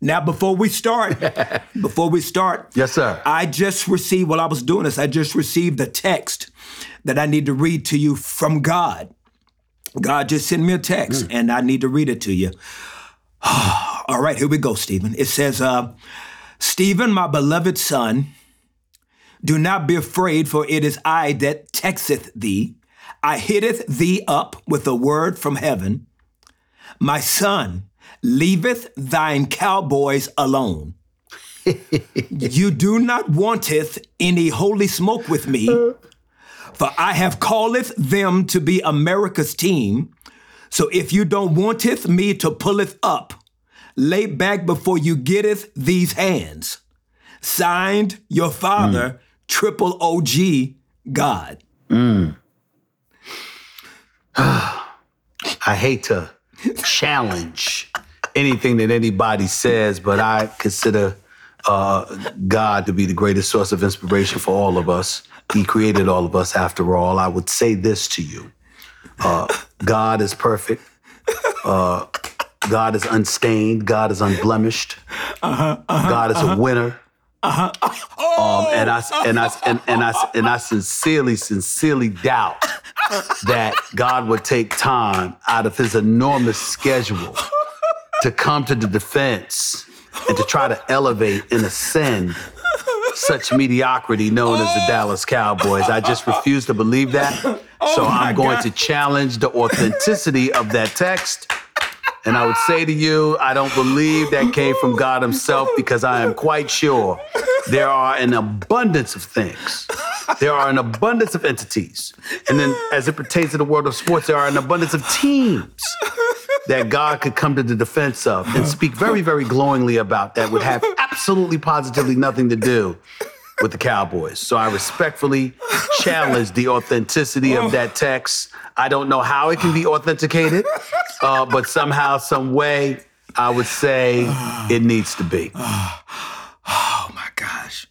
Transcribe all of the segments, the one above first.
Now, before we start, before we start, Yes, sir. I just received, while I was doing this, I just received a text that I need to read to you from God. God just sent me a text and I need to read it to you. All right, here we go, Stephen. It says, uh, Stephen, my beloved son, do not be afraid, for it is I that texteth thee. I hitteth thee up with a word from heaven. My son, leaveth thine cowboys alone. you do not wanteth any holy smoke with me, for I have calleth them to be America's team. So if you don't wanteth me to pulleth up, lay back before you getteth these hands. Signed, your father, mm. triple OG, God. Mm. I hate to challenge anything that anybody says, but I consider uh, God to be the greatest source of inspiration for all of us. He created all of us after all. I would say this to you uh, God is perfect. Uh, God is unstained. God is unblemished. God is a winner. Um, and I and I and, and I and I sincerely, sincerely doubt that God would take time out of His enormous schedule to come to the defense and to try to elevate and ascend such mediocrity known as the Dallas Cowboys. I just refuse to believe that. so oh my I'm going God. to challenge the authenticity of that text. And I would say to you, I don't believe that came from God Himself because I am quite sure there are an abundance of things. There are an abundance of entities. And then, as it pertains to the world of sports, there are an abundance of teams that God could come to the defense of and speak very, very glowingly about that would have absolutely positively nothing to do with the Cowboys. So I respectfully challenge the authenticity of that text. I don't know how it can be authenticated, uh, but somehow, some way, I would say it needs to be. Oh my gosh.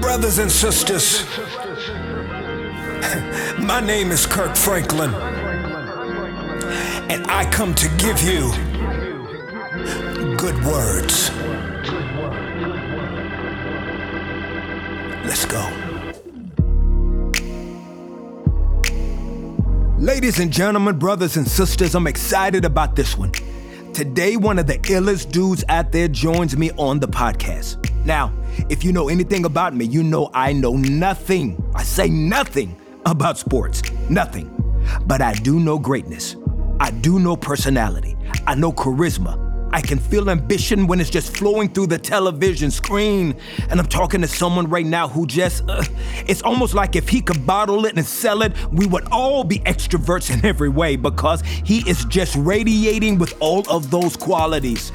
Brothers and sisters, my name is Kirk Franklin, and I come to give you good words. Let's go. Ladies and gentlemen, brothers and sisters, I'm excited about this one. Today, one of the illest dudes out there joins me on the podcast. Now, if you know anything about me, you know I know nothing. I say nothing about sports. Nothing. But I do know greatness. I do know personality. I know charisma. I can feel ambition when it's just flowing through the television screen. And I'm talking to someone right now who just, uh, it's almost like if he could bottle it and sell it, we would all be extroverts in every way because he is just radiating with all of those qualities.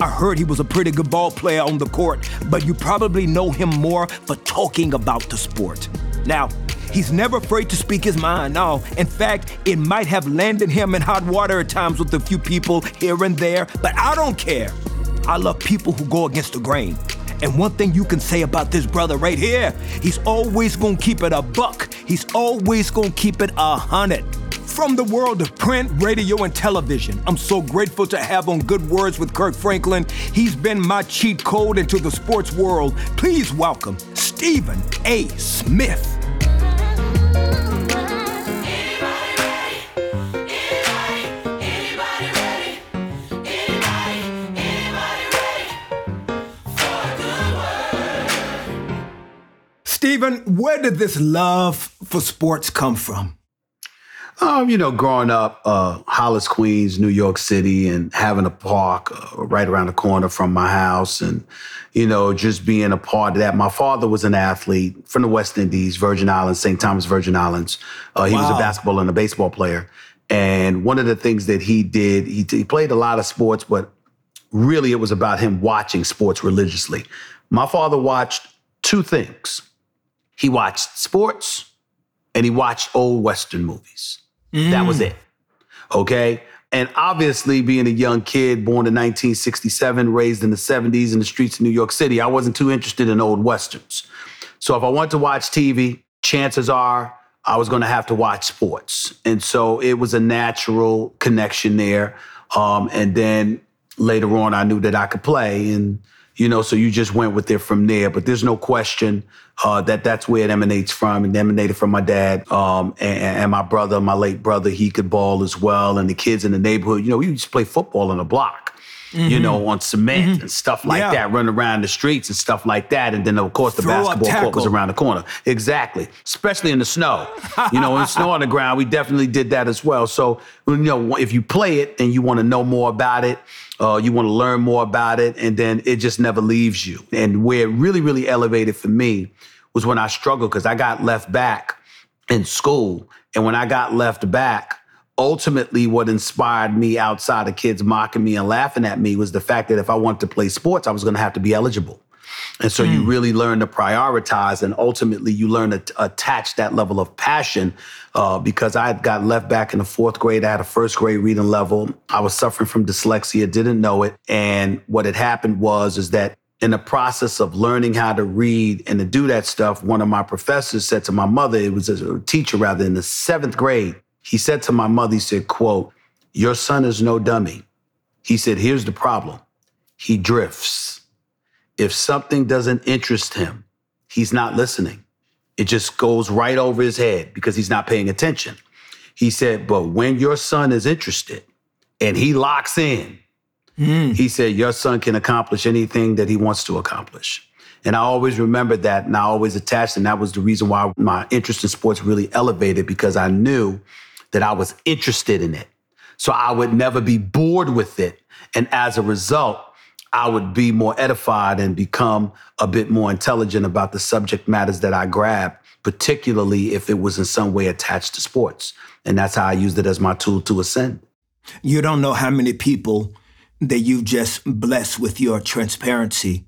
I heard he was a pretty good ball player on the court, but you probably know him more for talking about the sport. Now, he's never afraid to speak his mind. No, in fact, it might have landed him in hot water at times with a few people here and there, but I don't care. I love people who go against the grain. And one thing you can say about this brother right here, he's always gonna keep it a buck. He's always gonna keep it a hundred. From the world of print, radio, and television, I'm so grateful to have on Good Words with Kirk Franklin. He's been my cheat code into the sports world. Please welcome Stephen A. Smith. Stephen, where did this love for sports come from? Um, you know, growing up, uh, Hollis, Queens, New York City, and having a park uh, right around the corner from my house, and you know, just being a part of that. My father was an athlete from the West Indies, Virgin Islands, St. Thomas Virgin Islands. Uh, he was a basketball and a baseball player, and one of the things that he did, he, he played a lot of sports, but really it was about him watching sports religiously. My father watched two things. He watched sports and he watched old Western movies. That was it. Okay. And obviously, being a young kid born in 1967, raised in the 70s in the streets of New York City, I wasn't too interested in old Westerns. So if I wanted to watch TV, chances are I was going to have to watch sports. And so it was a natural connection there. Um, and then later on, I knew that I could play. And, you know, so you just went with it from there. But there's no question uh, that that's where it emanates from. It emanated from my dad um, and, and, my brother, my late brother. He could ball as well. And the kids in the neighborhood, you know, we used to play football in the block. Mm-hmm. you know, on cement mm-hmm. and stuff like yeah. that, run around the streets and stuff like that. And then, of course, the Throw basketball court was around the corner. Exactly. Especially in the snow. you know, in snow on the ground, we definitely did that as well. So, you know, if you play it and you want to know more about it, uh, you want to learn more about it, and then it just never leaves you. And where it really, really elevated for me was when I struggled because I got left back in school. And when I got left back, ultimately what inspired me outside of kids mocking me and laughing at me was the fact that if I wanted to play sports, I was going to have to be eligible. And so mm. you hmm. really learn to prioritize, and ultimately you learn to attach that level of passion. Uh, because I got left back in the fourth grade, I had a first grade reading level. I was suffering from dyslexia, didn't know it, and what had happened was is that in the process of learning how to read and to do that stuff, one of my professors said to my mother, it was a teacher rather, in the seventh grade, he said to my mother, he said, quote, your son is no dummy. He said, here's the problem. He drifts. If something doesn't interest him, he's not listening. It just goes right over his head because he's not paying attention. He said, but when your son is interested and he locks in, mm. he said, your son can accomplish anything that he wants to accomplish. And I always remembered that and I always attached, and that was the reason why my interest in sports really elevated because I knew that I was interested in it. So I would never be bored with it. And as a result, I would be more edified and become a bit more intelligent about the subject matters that I grabbed, particularly if it was in some way attached to sports. And that's how I used it as my tool to ascend. You don't know how many people that you've just blessed with your transparency.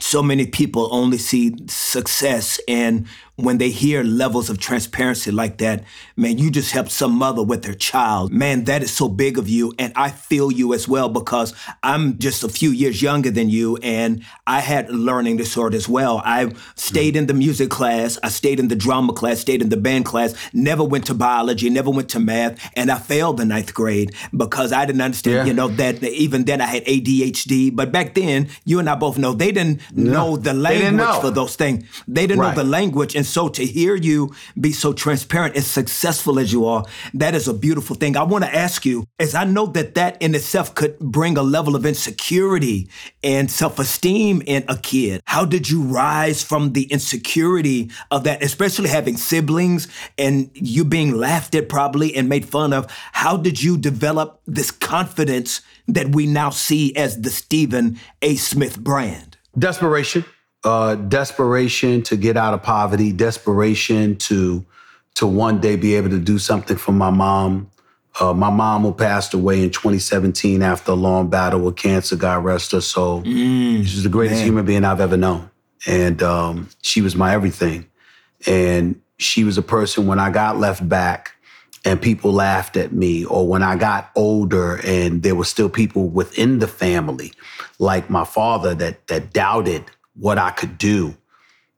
So many people only see success and when they hear levels of transparency like that, man, you just helped some mother with their child. Man, that is so big of you. And I feel you as well because I'm just a few years younger than you and I had learning disorder as well. I stayed in the music class, I stayed in the drama class, stayed in the band class, never went to biology, never went to math, and I failed the ninth grade because I didn't understand, yeah. you know, that even then I had ADHD. But back then, you and I both know they didn't no. know the language know. for those things. They didn't right. know the language. And so to hear you be so transparent and successful as you are, that is a beautiful thing. I want to ask you, as I know that that in itself could bring a level of insecurity and self-esteem in a kid. How did you rise from the insecurity of that, especially having siblings and you being laughed at probably and made fun of? How did you develop this confidence that we now see as the Stephen A. Smith brand? Desperation uh, desperation to get out of poverty, desperation to to one day be able to do something for my mom. Uh, my mom who passed away in 2017 after a long battle with cancer. God rest her soul. Mm, She's the greatest man. human being I've ever known, and um, she was my everything. And she was a person when I got left back and people laughed at me, or when I got older and there were still people within the family, like my father, that that doubted what I could do.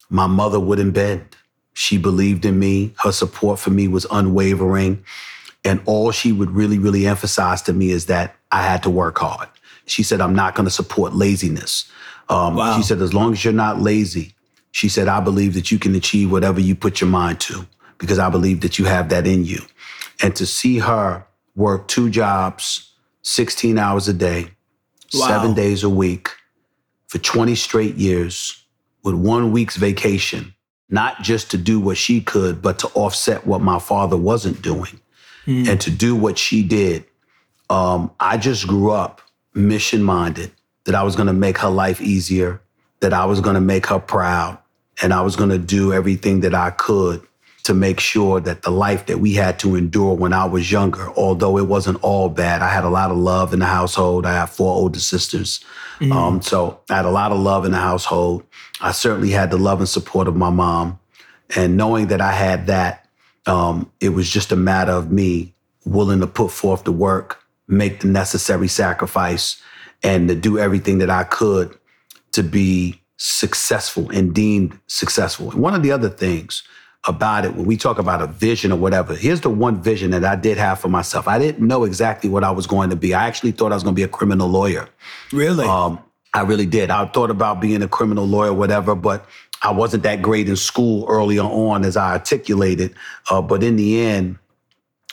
My mother wouldn't bend. She believed in me. Her support for me was unwavering. And all she would really, really emphasize to me is that I had to work hard. She said, I'm not going to support laziness. Um, wow. She said, as long as you're not lazy, she said, I believe that you can achieve whatever you put your mind to because I believe that you have that in you. And to see her work two jobs, 16 hours a day, wow. seven days a week, for 20 straight years with one week's vacation, not just to do what she could, but to offset what my father wasn't doing mm. and to do what she did. Um, I just grew up mission minded that I was going to make her life easier, that I was going to make her proud, and I was going to do everything that I could to make sure that the life that we had to endure when I was younger, although it wasn't all bad, I had a lot of love in the household. I have four older sisters. Mm. Um, so I had a lot of love in the household. I certainly had the love and support of my mom. And knowing that I had that, um, it was just a matter of me willing to put forth the work, make the necessary sacrifice, and to do everything that I could to be successful and deemed successful. And one of the other things about it when we talk about a vision or whatever. Here's the one vision that I did have for myself. I didn't know exactly what I was going to be. I actually thought I was going to be a criminal lawyer. Really? Um, I really did. I thought about being a criminal lawyer, whatever, but I wasn't that great in school earlier on as I articulated. Uh, but in the end,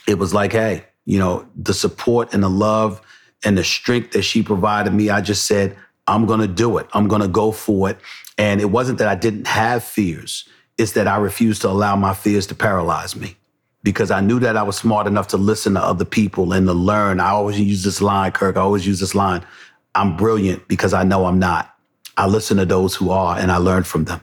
it was like, hey, you know, the support and the love and the strength that she provided me, I just said, I'm going to do it. I'm going to go for it. And it wasn't that I didn't have fears, it's that I refused to allow my fears to paralyze me because I knew that I was smart enough to listen to other people and to learn. I always use this line, Kirk. I always use this line I'm brilliant because I know I'm not. I listen to those who are and I learn from them.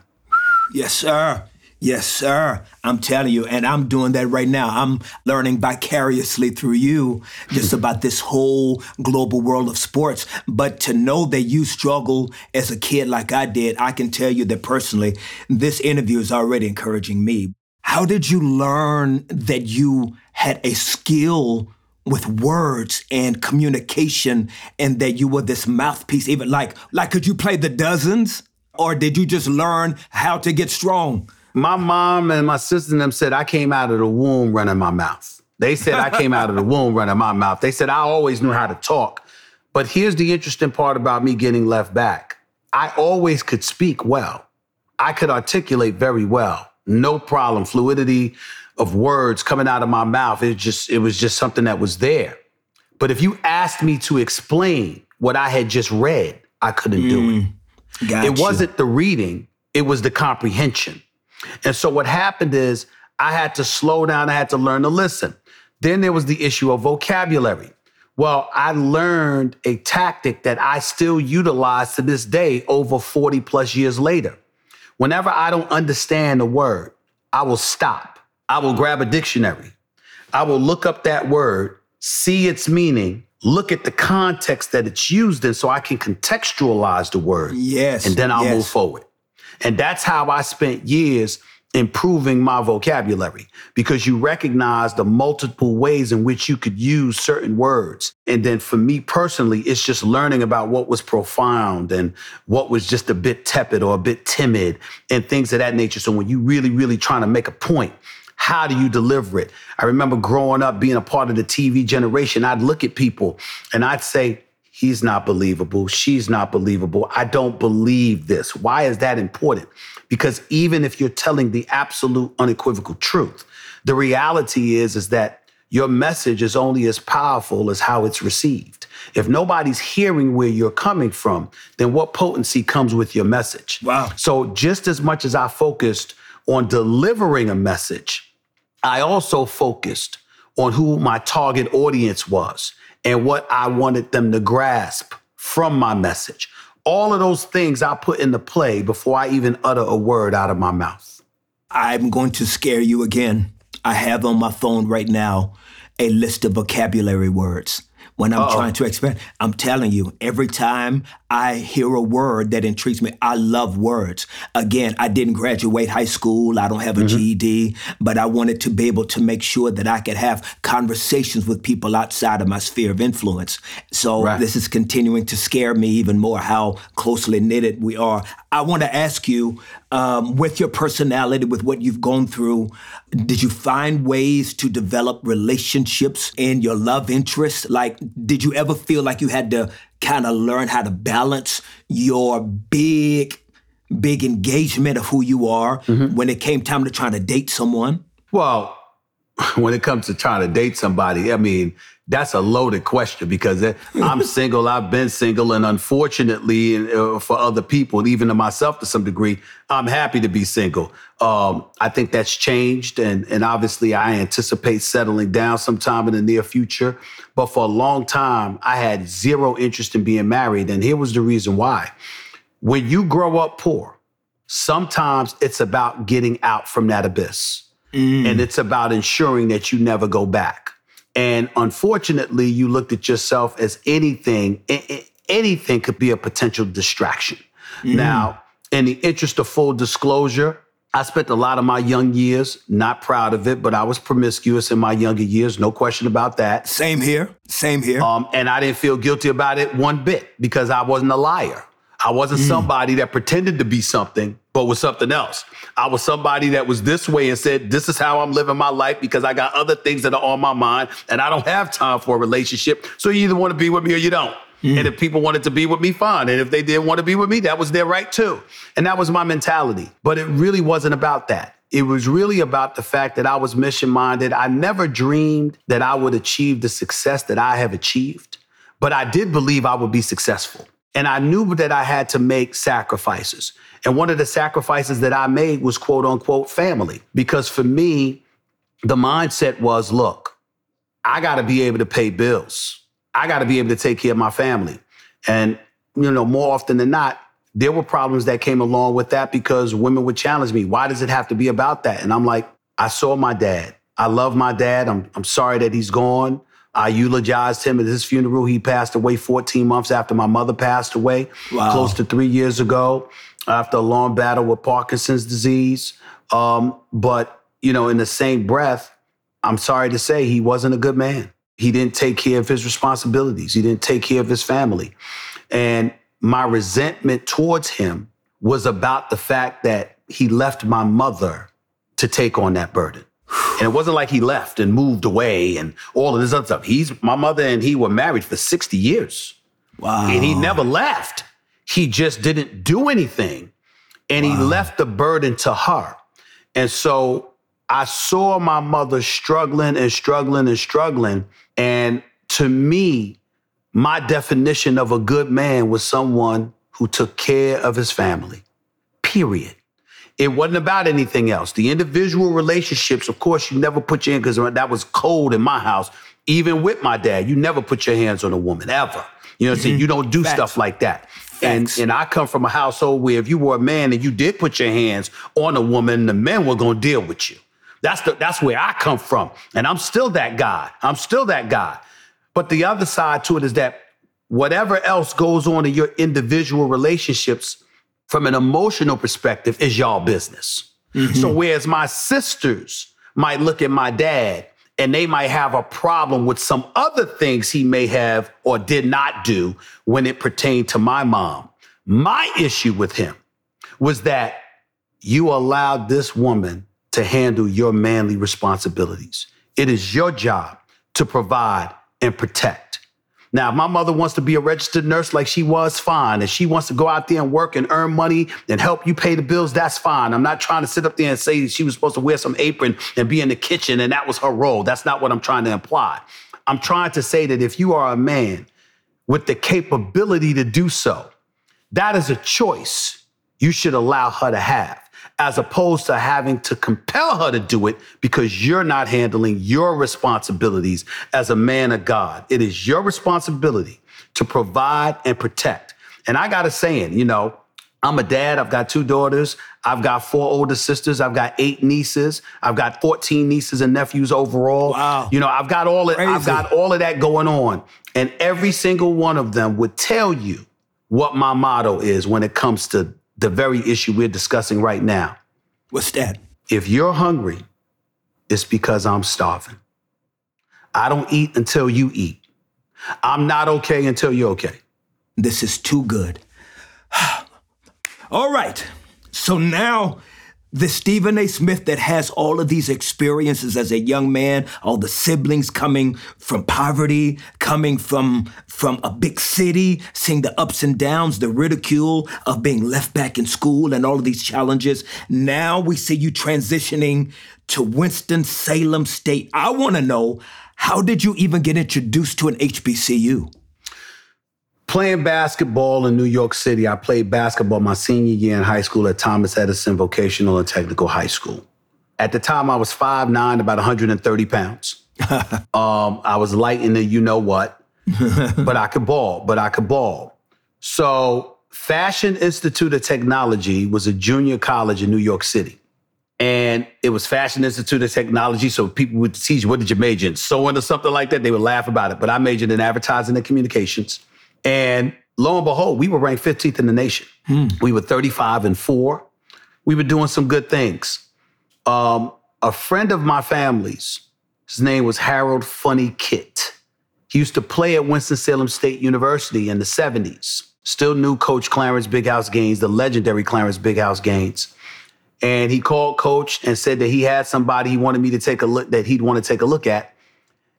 Yes, sir. Yes, sir. I'm telling you, and I'm doing that right now. I'm learning vicariously through you just about this whole global world of sports. But to know that you struggle as a kid like I did, I can tell you that personally, this interview is already encouraging me. How did you learn that you had a skill with words and communication and that you were this mouthpiece even like like could you play the dozens or did you just learn how to get strong my mom and my sister and them said I came out of the womb running my mouth. They said I came out of the womb running my mouth. They said I always knew how to talk. But here's the interesting part about me getting left back. I always could speak well. I could articulate very well. No problem. Fluidity of words coming out of my mouth. It just it was just something that was there. But if you asked me to explain what I had just read, I couldn't mm, do it. Gotcha. It wasn't the reading, it was the comprehension. And so what happened is I had to slow down, I had to learn to listen. Then there was the issue of vocabulary. Well, I learned a tactic that I still utilize to this day over 40 plus years later. Whenever I don't understand a word, I will stop. I will grab a dictionary. I will look up that word, see its meaning, look at the context that it's used in so I can contextualize the word. Yes. And then I'll yes. move forward. And that's how I spent years improving my vocabulary because you recognize the multiple ways in which you could use certain words. And then for me personally, it's just learning about what was profound and what was just a bit tepid or a bit timid and things of that nature. So when you really, really trying to make a point, how do you deliver it? I remember growing up being a part of the TV generation. I'd look at people and I'd say, He's not believable. She's not believable. I don't believe this. Why is that important? Because even if you're telling the absolute unequivocal truth, the reality is, is that your message is only as powerful as how it's received. If nobody's hearing where you're coming from, then what potency comes with your message? Wow. So just as much as I focused on delivering a message, I also focused on who my target audience was and what I wanted them to grasp from my message. All of those things I put into play before I even utter a word out of my mouth. I'm going to scare you again. I have on my phone right now a list of vocabulary words when I'm Uh-oh. trying to expand. I'm telling you, every time I hear a word that intrigues me, I love words. Again, I didn't graduate high school, I don't have a mm-hmm. GED, but I wanted to be able to make sure that I could have conversations with people outside of my sphere of influence. So right. this is continuing to scare me even more how closely knitted we are. I want to ask you, um, with your personality, with what you've gone through, did you find ways to develop relationships in your love interests? Like, did you ever feel like you had to kind of learn how to balance your big, big engagement of who you are mm-hmm. when it came time to trying to date someone? Well, when it comes to trying to date somebody, I mean, that's a loaded question because I'm single, I've been single, and unfortunately, uh, for other people, even to myself to some degree, I'm happy to be single. Um, I think that's changed, and, and obviously, I anticipate settling down sometime in the near future. But for a long time, I had zero interest in being married, and here was the reason why. When you grow up poor, sometimes it's about getting out from that abyss, mm. and it's about ensuring that you never go back. And unfortunately, you looked at yourself as anything, anything could be a potential distraction. Mm. Now, in the interest of full disclosure, I spent a lot of my young years not proud of it, but I was promiscuous in my younger years, no question about that. Same here. Same here. Um, and I didn't feel guilty about it one bit because I wasn't a liar. I wasn't somebody that pretended to be something, but was something else. I was somebody that was this way and said, This is how I'm living my life because I got other things that are on my mind and I don't have time for a relationship. So you either want to be with me or you don't. Mm. And if people wanted to be with me, fine. And if they didn't want to be with me, that was their right too. And that was my mentality. But it really wasn't about that. It was really about the fact that I was mission minded. I never dreamed that I would achieve the success that I have achieved, but I did believe I would be successful. And I knew that I had to make sacrifices. And one of the sacrifices that I made was quote unquote family. Because for me, the mindset was look, I got to be able to pay bills. I got to be able to take care of my family. And, you know, more often than not, there were problems that came along with that because women would challenge me. Why does it have to be about that? And I'm like, I saw my dad. I love my dad. I'm, I'm sorry that he's gone. I eulogized him at his funeral. He passed away 14 months after my mother passed away, Wow. close to three years ago, after a long battle with Parkinson's disease. Um, but, you know, in the same breath, I'm sorry to say he wasn't a good man. He didn't take care of his responsibilities. He didn't take care of his family. And my resentment towards him was about the fact that he left my mother to take on that burden. And it wasn't like he left and moved away and all of this other stuff. He's my mother and he were married for 60 years. Wow. And he never left. He just didn't do anything. And he left the burden to her. And so I saw my mother struggling and struggling and struggling. And to me, my definition of a good man was someone who took care of his family, period. It wasn't about anything else. The individual relationships, of course, you never put your hand because that was cold in my house. Even with my dad, you never put your hands on a woman ever. You know what I'm saying? Mm-hmm. You don't do Facts. stuff like that. And and I come from a household where if you were a man and you did put your hands on a woman, the men were gonna deal with you. That's the that's where I come from. And I'm still that guy. I'm still that guy. But the other side to it is that whatever else goes on in your individual relationships from an emotional perspective is y'all business. Mm-hmm. So whereas my sisters might look at my dad and they might have a problem with some other things he may have or did not do when it pertained to my mom. My issue with him was that you allowed this woman to handle your manly responsibilities. It is your job to provide and protect. Now, if my mother wants to be a registered nurse like she was, fine. If she wants to go out there and work and earn money and help you pay the bills, that's fine. I'm not trying to sit up there and say she was supposed to wear some apron and be in the kitchen and that was her role. That's not what I'm trying to imply. I'm trying to say that if you are a man with the capability to do so, that is a choice you should allow her to have, as opposed to having to compel her to do it because you're not handling your responsibilities as a man of God. It is your responsibility to provide and protect. And I got a saying, you know, I'm a dad. I've got two daughters. I've got four older sisters. I've got eight nieces. I've got 14 nieces and nephews overall. Wow. You know, I've got all of, I've got all of that going on. And every single one of them would tell you what my motto is when it comes to the very issue we're discussing right now. What's that? If you're hungry, it's because I'm starving. I don't eat until you eat. I'm not okay until you're okay. This is too good. all right. So now, the Stephen A. Smith that has all of these experiences as a young man, all the siblings coming from poverty, coming from from a big city, seeing the ups and downs, the ridicule of being left back in school and all of these challenges. Now we see you transitioning to Winston-Salem State. I want to know, how did you even get introduced to an HBCU? Playing basketball in New York City, I played basketball my senior year in high school at Thomas Edison Vocational and Technical High School. At the time, I was 5'9, about 130 pounds. um, I was light in the you know what, but I could ball, but I could ball. So, Fashion Institute of Technology was a junior college in New York City. And it was Fashion Institute of Technology. So people would teach, what did you major in? Sewing or something like that? They would laugh about it. But I majored in advertising and communications. And lo and behold, we were ranked 15th in the nation. We were 35 and four. We were doing some good things. Um, a friend of my family's, his name was Harold Funny Kit. He used to play at Winston-Salem State University in the 70s. still knew Coach Clarence Big House Gaines, the legendary Clarence Big House Gaines. And he called Coach and said that he had somebody he wanted me to take a look that he'd want to take a look at.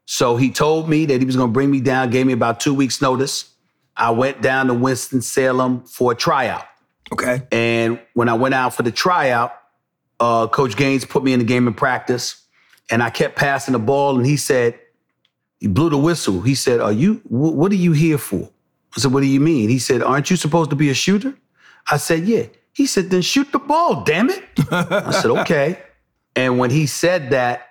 So he told me that he was going to bring me down, gave me about two weeks' notice. I went down to Winston-Salem for a tryout. Okay. And when I went out for the tryout, uh, Coach Gaines put me in the game in practice, and I kept passing the ball. And he said, he blew the whistle. He said, "Are you? Wh- what are you here for?" I said, "What do you mean?" He said, "Aren't you supposed to be a shooter?" I said, "Yeah." He said, "Then shoot the ball, damn it." I said, "Okay." And when he said that,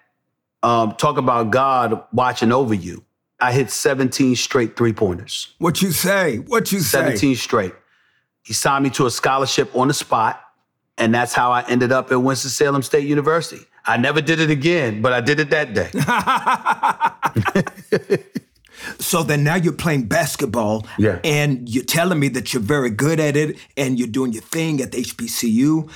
um, talk about God watching over you, I hit 17 straight three pointers. What you say? What you say? 17 straight. He signed me to a scholarship on the spot, and that's how I ended up at Winston-Salem State University. I never did it again, but I did it that day. So then now you're playing basketball, Yeah. and you're telling me that you're very good at it, and you're doing your thing at the HBCU.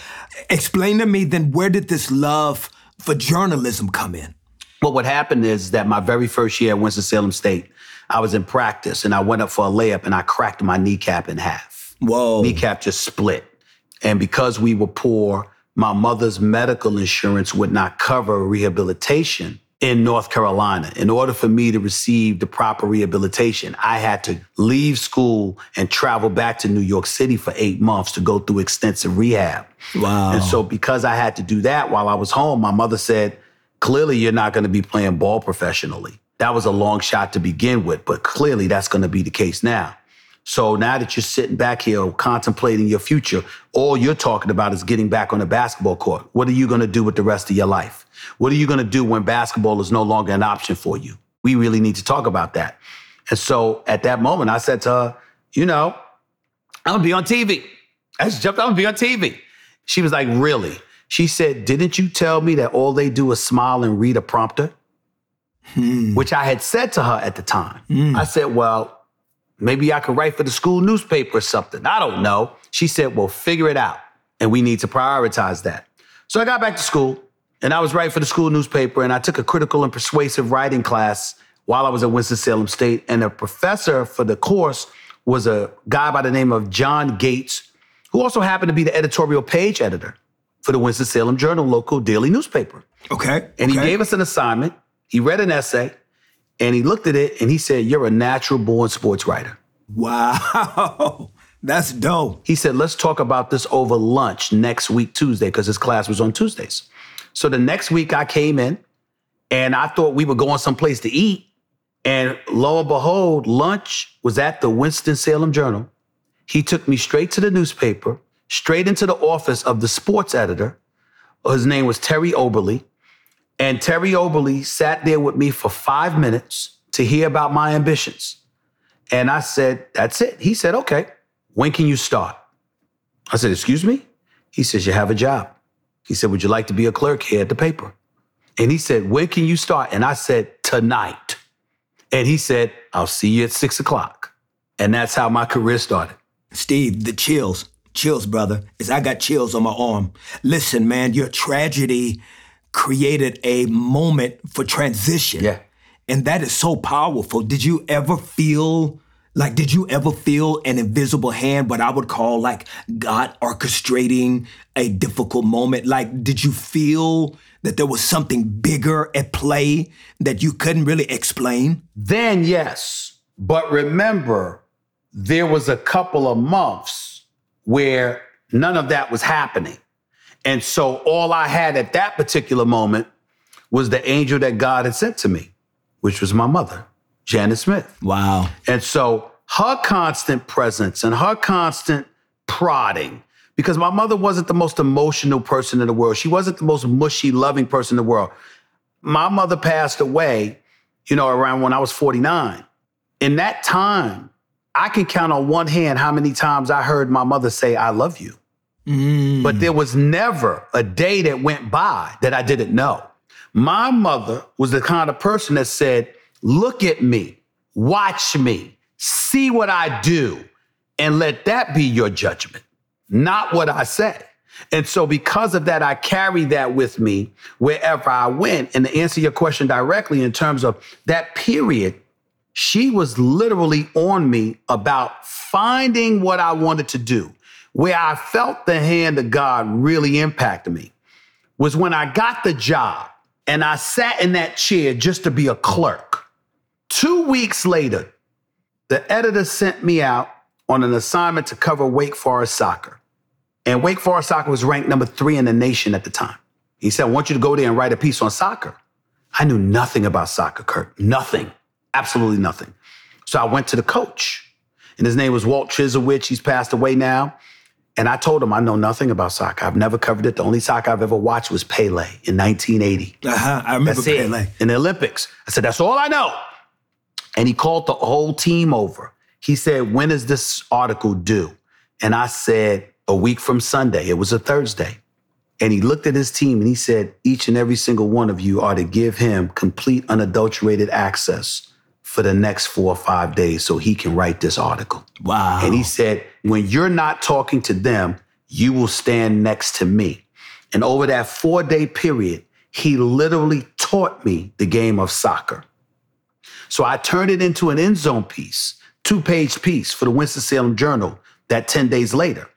Explain to me then where did this love for journalism come in? Well, what happened is that my very first year at Winston-Salem State, I was in practice and I went up for a layup and I cracked my kneecap in half. Whoa! Kneecap just split. And because we were poor, my mother's medical insurance would not cover rehabilitation in North Carolina. In order for me to receive the proper rehabilitation, I had to leave school and travel back to New York City for eight months to go through extensive rehab. Wow! And so, because I had to do that while I was home, my mother said, clearly you're not going to be playing ball professionally. That was a long shot to begin with, but clearly that's going to be the case now. So now that you're sitting back here contemplating your future, all you're talking about is getting back on the basketball court. What are you going to do with the rest of your life? What are you going to do when basketball is no longer an option for you? We really need to talk about that. And so at that moment, I said to her, you know, I'm gonna be on TV. I just jumped, I'm gonna be on TV. She was like, really? She said, didn't you tell me that all they do is smile and read a prompter? Hmm. Which I had said to her at the time. Hmm. I said, well, maybe I could write for the school newspaper or something. I don't know. She said, well, figure it out. And we need to prioritize that. So I got back to school and I was writing for the school newspaper and I took a critical and persuasive writing class while I was at Winston-Salem State. And the professor for the course was a guy by the name of John Gates, who also happened to be the editorial page editor for the Winston-Salem Journal, local daily newspaper. okay. And he gave us an assignment. He read an essay and he looked at it and he said, You're a natural born sports writer. Wow! That's dope. He said, Let's talk about this over lunch next week, Tuesday, because his class was on Tuesdays. So the next week I came in and I thought we were going someplace to eat. And lo and behold, lunch was at the Winston-Salem Journal. He took me straight to the newspaper, straight into the office of the sports editor. His name was Terry Oberly. And Terry Oberly sat there with me for five minutes to hear about my ambitions. And I said, That's it. He said, Okay, when can you start? I said, Excuse me? He says, You have a job. He said, Would you like to be a clerk here at the paper? And he said, When can you start? And I said, Tonight. And he said, I'll see you at six o'clock. And that's how my career started. Steve, the chills, chills, brother, is I got chills on my arm. Listen, man, your tragedy created a moment for transition. Yeah. And that is so powerful. Did you ever feel like, did you ever feel an invisible hand, what I would call like God orchestrating a difficult moment? Like, did you feel that there was something bigger at play that you couldn't really explain? Then, yes. But remember, there was a couple of months where none of that was happening. And so all I had at that particular moment was the angel that God had sent to me, which was my mother, Janet Smith. Wow. And so her constant presence and her constant prodding, because my mother wasn't the most emotional person in the world. She wasn't the most mushy, loving person in the world. My mother passed away, you know, around when I was 49. In that time, I can count on one hand how many times I heard my mother say, I love you. But there was never a day that went by that I didn't know. My mother was the kind of person that said, Look at me, watch me, see what I do, and let that be your judgment, not what I say. And so, because of that, I carry that with me wherever I went. And to answer your question directly, in terms of that period, she was literally on me about finding what I wanted to do. Where I felt the hand of God really impacted me was when I got the job and I sat in that chair just to be a clerk. Two weeks later, the editor sent me out on an assignment to cover Wake Forest soccer. And Wake Forest soccer was ranked number three in the nation at the time. He said, I want you to go there and write a piece on soccer. I knew nothing about soccer, Kirk. Nothing. Absolutely nothing. So I went to the coach, and his name was Walt Chyzowych. He's passed away now. And I told him I know nothing about soccer. I've never covered it. The only soccer I've ever watched was Pele in 1980. Uh-huh. I remember That's Pele. it. In the Olympics. I said, that's all I know. And he called the whole team over. He said, when is this article due? And I said, a week from Sunday. It was a Thursday. And he looked at his team and he said, each and every single one of you are to give him complete unadulterated access for the next four or five days so he can write this article. Wow. And he said, when you're not talking to them, you will stand next to me. And over that four day period, he literally taught me the game of soccer. So I turned it into an end zone piece, two page piece for the Winston-Salem Journal that 10 days later.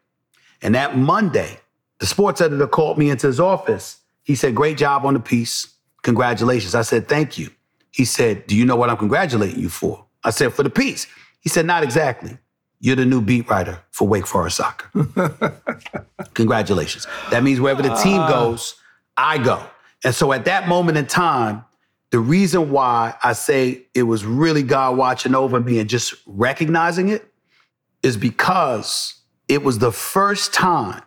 And that Monday, the sports editor called me into his office. He said, Great job on the piece. Congratulations. I said, Thank you. He said, Do you know what I'm congratulating you for? I said, For the piece. He said, Not exactly. You're the new beat writer for Wake Forest Soccer. Congratulations. That means wherever the team ah. goes, I go. And so at that moment in time, the reason why I say it was really God watching over me and just recognizing it is because it was the first time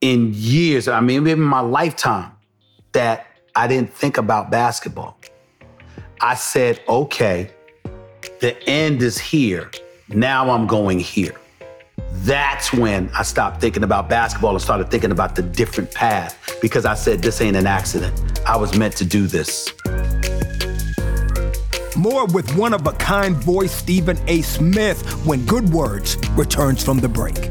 in years, I mean, maybe in my lifetime, that I didn't think about basketball. I said, okay, the end is here. Now I'm going here. That's when I stopped thinking about basketball and started thinking about the different path because I said, this ain't an accident. I was meant to do this. More with one of a kind voice Stephen A. Smith when Good Words returns from the break.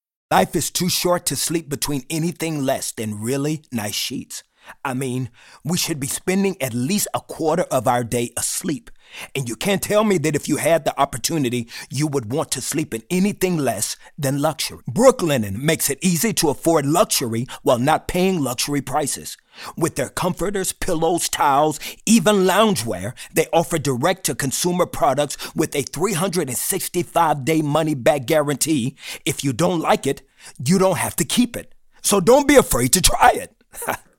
Life is too short to sleep between anything less than really nice sheets. I mean, we should be spending at least a quarter of our day asleep. And you can't tell me that if you had the opportunity, you would want to sleep in anything less than luxury. Brooklinen makes it easy to afford luxury while not paying luxury prices. With their comforters, pillows, towels, even loungewear, they offer direct to consumer products with a 365 day money back guarantee. If you don't like it, you don't have to keep it. So don't be afraid to try it.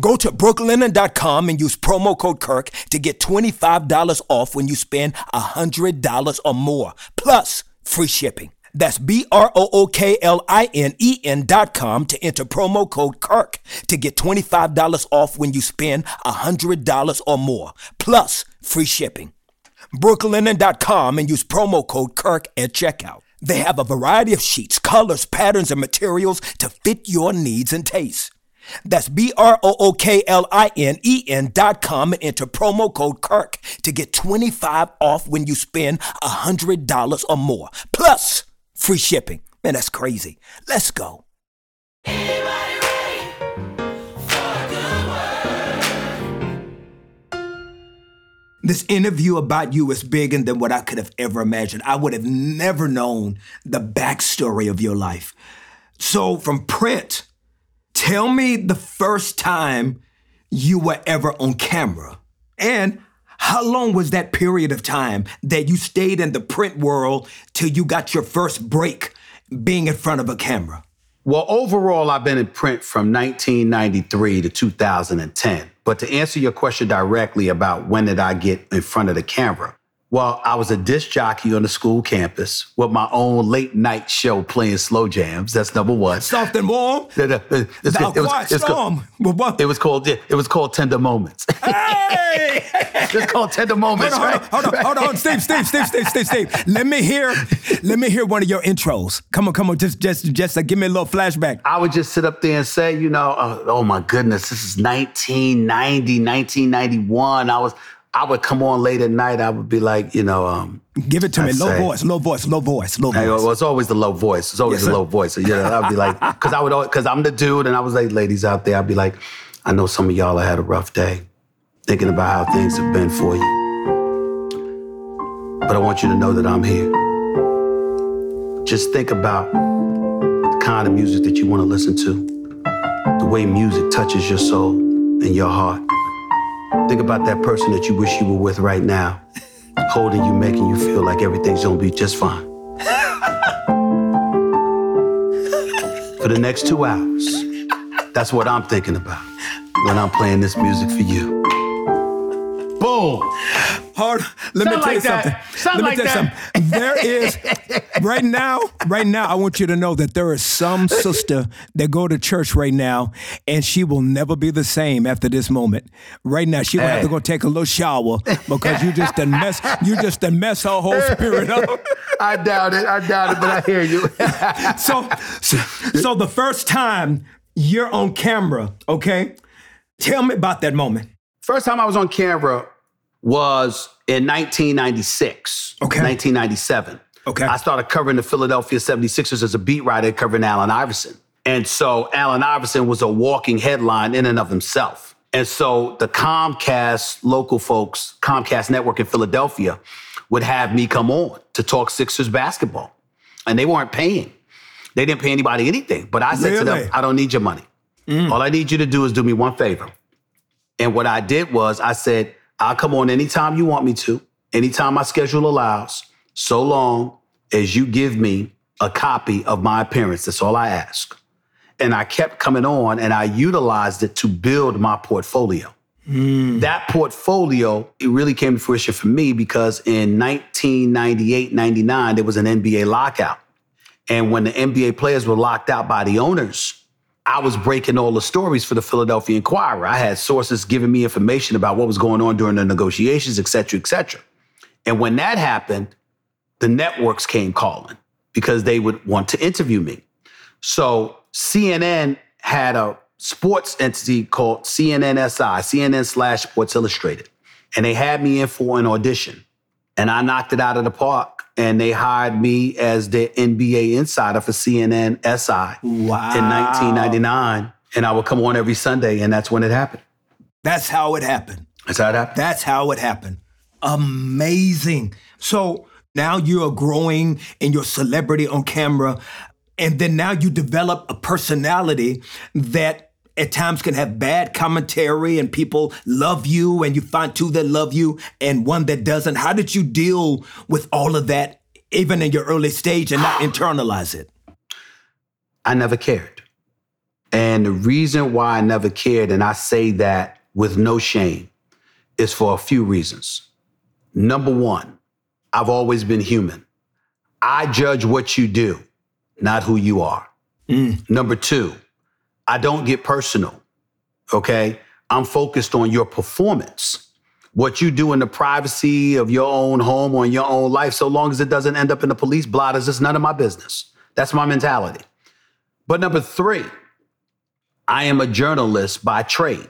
Go to brooklinen.com and use promo code Kirk to get $25 off when you spend $100 or more, plus free shipping. That's B R O O K L I N E N dot com to enter promo code Kirk to get $25 off when you spend $100 or more, plus free shipping. Brooklinen.com and use promo code Kirk at checkout. They have a variety of sheets, colors, patterns, and materials to fit your needs and tastes. That's B R O O K L I N E N dot com and enter promo code Kirk to get 25 off when you spend $100 or more. Plus, free shipping. Man, that's crazy. Let's go. This interview about you is bigger than what I could have ever imagined. I would have never known the backstory of your life. So, from print, tell me the first time you were ever on camera. And how long was that period of time that you stayed in the print world till you got your first break being in front of a camera? Well, overall, I've been in print from 1993 to 2010. But to answer your question directly about when did I get in front of the camera, Well, I was a disc jockey on the school campus with my own late night show playing slow jams. That's number one. Soft and warm. It, it, it's- The it was- quiet it's called- storm. But it was called it was called Tender Moments. Hey! it's called Tender Hold Moments. on, hold on, right? hold on, hold on, Steve, Steve, Steve, Steve, Steve, Steve. Let me hear, let me hear one of your intros. Come on, come on, just, just, just uh, give me a little flashback. I would just sit up there and say, you know, uh, oh my goodness, this is 1990, 1991. I was, I would come on late at night. I would be like, you know, um, Give it to me, I'd low say- voice, low voice, low voice, low voice. well, it's always the low voice. It's always Yes, the low voice. So, yeah, I'd be like, because I would, because I'm the dude, and I was like, ladies out there, I'd be like, I know some of y'all have had a rough day, thinking about how things have been for you, but I want you to know that I'm here. Just think about the kind of music that you want to listen to, the way music touches your soul and your heart. Think about that person that you wish you were with right now, holding you, making you feel like everything's gonna be just fine. For the next two hours, that's what I'm thinking about when I'm playing this music for you. Boom! Hold, let me Something tell you like that. something. Something let me like tell you something. There is right now, right now, I want you to know that there is some sister that go to church right now, and she will never be the same after this moment. Right now, she will have to go take a little shower because you just done mess, you just done mess her whole spirit up. I doubt it. I doubt it, but I hear you. So, so, so the first time you're on camera, okay? Tell me about that moment. First time I was on camera was in 1996. Okay. 1997. Okay. I started covering the Philadelphia 76ers as a beat writer covering Allen Iverson. And so Allen Iverson was a walking headline in and of himself. And so the Comcast local folks, Comcast Network in Philadelphia, would have me come on to talk Sixers basketball. And they weren't paying. They didn't pay anybody anything. But I said to them, I don't need your money. Mm. All I need you to do is do me one favor. And what I did was I said, I'll come on anytime you want me to, anytime my schedule allows, so long as you give me a copy of my appearance. That's all I ask. And I kept coming on and I utilized it to build my portfolio. Hmm. That portfolio, it really came to fruition for me because in 1998, 99, there was an NBA lockout. And when the NBA players were locked out by the owners, I was breaking all the stories for the Philadelphia Inquirer. I had sources giving me information about what was going on during the negotiations, et cetera, et cetera. And when that happened, the networks came calling because they would want to interview me. So CNN had a sports entity called CNNSI, CNN slash Sports Illustrated. And they had me in for an audition. And I knocked it out of the park. And they hired me as the NBA insider for CNN SI Wow. in 1999. And I would come on every Sunday, and that's when it happened. That's how it happened. That's how it happened. That's how it happened. Amazing. So now you're growing in your celebrity on camera, and then now you develop a personality that at times can have bad commentary and people love you and you find two that love you and one that doesn't. How did you deal with all of that even in your early stage and not internalize it? I never cared. And the reason why I never cared, and I say that with no shame, is for a few reasons. Number one, I've always been human. I judge what you do, not who you are. Mm. Number two, I don't get personal, okay? I'm focused on your performance. What you do in the privacy of your own home or in your own life, so long as it doesn't end up in the police blotters, it's none of my business. That's my mentality. But number three, I am a journalist by trade.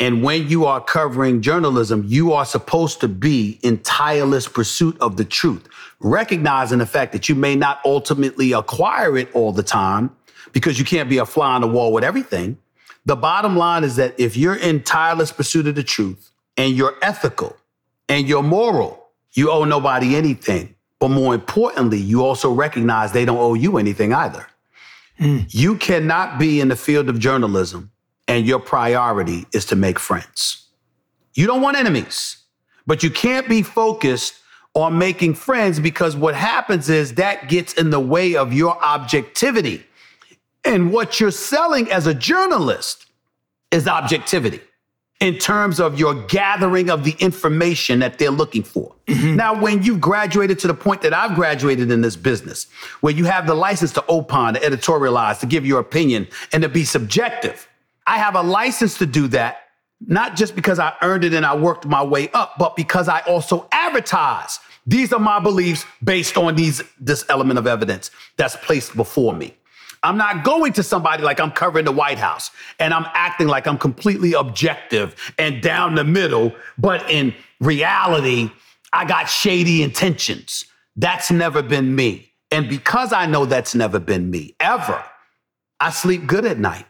And when you are covering journalism, you are supposed to be in tireless pursuit of the truth, recognizing the fact that you may not ultimately acquire it all the time because you can't be a fly on the wall with everything. The bottom line is that if you're in tireless pursuit of the truth and you're ethical and you're moral, you owe nobody anything. But more importantly, you also recognize they don't owe you anything either. Hmm. You cannot be in the field of journalism and your priority is to make friends. You don't want enemies, but you can't be focused on making friends because what happens is that gets in the way of your objectivity. And what you're selling as a journalist is objectivity. in terms of your gathering of the information that they're looking for. Mm-hmm. Now, when you've graduated to the point that I've graduated in this business, where you have the license to opine, to editorialize, to give your opinion, and to be subjective, I have a license to do that, not just because I earned it and I worked my way up, but because I also advertise. These are my beliefs based on these this element of evidence that's placed before me. I'm not going to somebody like I'm covering the White House and I'm acting like I'm completely objective and down the middle, but in reality, I got shady intentions. That's never been me. And because I know that's never been me, ever, I sleep good at night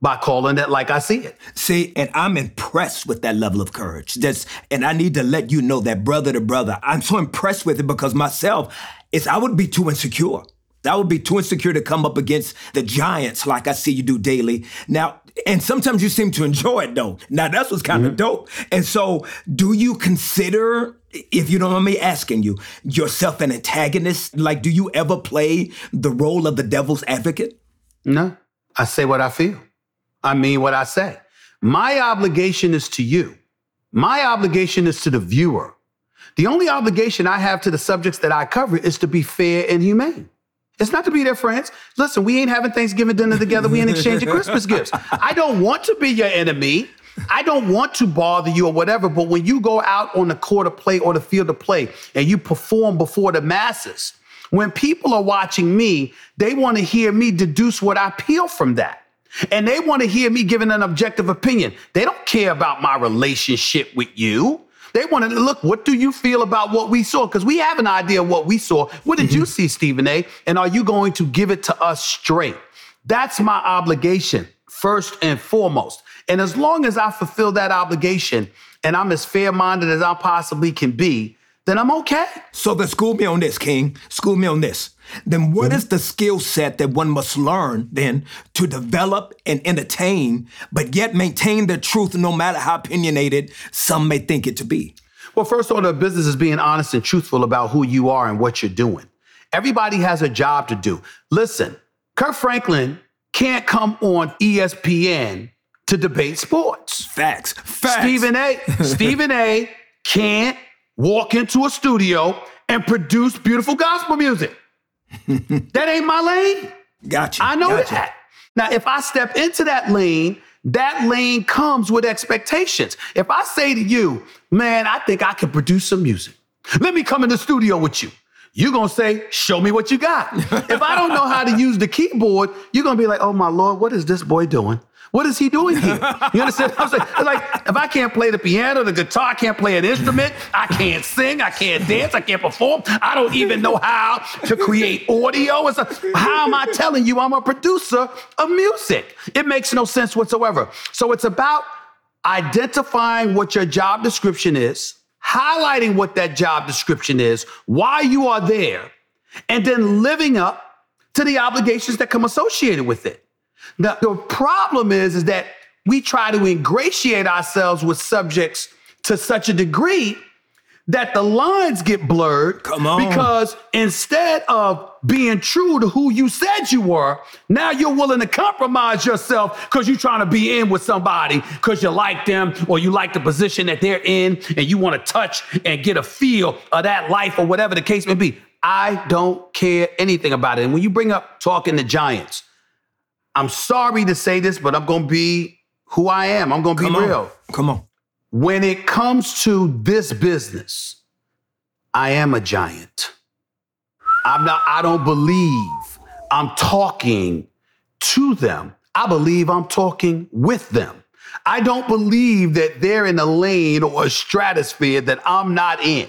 by calling it like I see it. See, and I'm impressed with that level of courage. That's, and I need to let you know that brother to brother, I'm so impressed with it because myself, is I would be too insecure. I would be too insecure to come up against the giants like I see you do daily. Now, and sometimes you seem to enjoy it though. Now that's what's kind of Mm-hmm. dope. And so, do you consider, if you don't mind me asking you, yourself an antagonist? Like, do you ever play the role of the devil's advocate? No, I say what I feel. I mean what I say. My obligation is to you. My obligation is to the viewer. The only obligation I have to the subjects that I cover is to be fair and humane. It's not to be their friends. Listen, we ain't having Thanksgiving dinner together. We ain't exchanging Christmas gifts. I don't want to be your enemy. I don't want to bother you or whatever. But when you go out on the court of play or the field of play and you perform before the masses, when people are watching me, they want to hear me deduce what I peel from that. And they want to hear me giving an objective opinion. They don't care about my relationship with you. They want to look, what do you feel about what we saw? Because we have an idea of what we saw. What did you mm-hmm. see, Stephen A? And are you going to give it to us straight? That's my obligation, first and foremost. And as long as I fulfill that obligation and I'm as fair minded as I possibly can be, then I'm okay. So then school me on this, King. School me on this. Then what is the skill set that one must learn then to develop and entertain, but yet maintain the truth no matter how opinionated some may think it to be? Well, first order of business is being honest and truthful about who you are and what you're doing. Everybody has a job to do. Listen, Kirk Franklin can't come on ESPN to debate sports. Facts. Facts. Stephen A. Stephen A. can't walk into a studio and produce beautiful gospel music. That ain't my lane. Gotcha. I know gotcha. that. Now, if I step into that lane, that lane comes with expectations. If I say to you, man, I think I can produce some music, let me come in the studio with you. You're gonna say, show me what you got. if I don't know how to use the keyboard, you're gonna be like, oh my Lord, what is this boy doing? What is he doing here? You understand I'm saying? Like, if I can't play the piano, the guitar, I can't play an instrument, I can't sing, I can't dance, I can't perform, I don't even know how to create audio. It's like, how am I telling you I'm a producer of music? It makes no sense whatsoever. So it's about identifying what your job description is, highlighting what that job description is, why you are there, and then living up to the obligations that come associated with it. Now, the problem is, is that we try to ingratiate ourselves with subjects to such a degree that the lines get blurred. Come on. Because instead of being true to who you said you were, now you're willing to compromise yourself because you're trying to be in with somebody because you like them or you like the position that they're in and you want to touch and get a feel of that life or whatever the case may be. I don't care anything about it. And when you bring up talking to giants, I'm sorry to say this, but I'm going to be who I am. I'm going to be Come real. Come on. When it comes to this business, I am a giant. I'm not, I don't believe I'm talking to them. I believe I'm talking with them. I don't believe that they're in a lane or a stratosphere that I'm not in.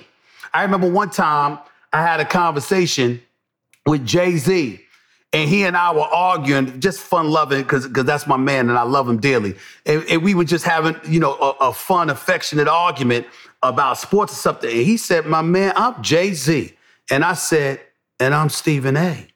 I remember one time I had a conversation with Jay Z, and he and I were arguing, just fun loving, because because that's my man and I love him dearly. And, and we were just having, you know, a, a fun, affectionate argument about sports or something. And he said, My man, I'm Jay Z. And I said, And I'm Stephen A.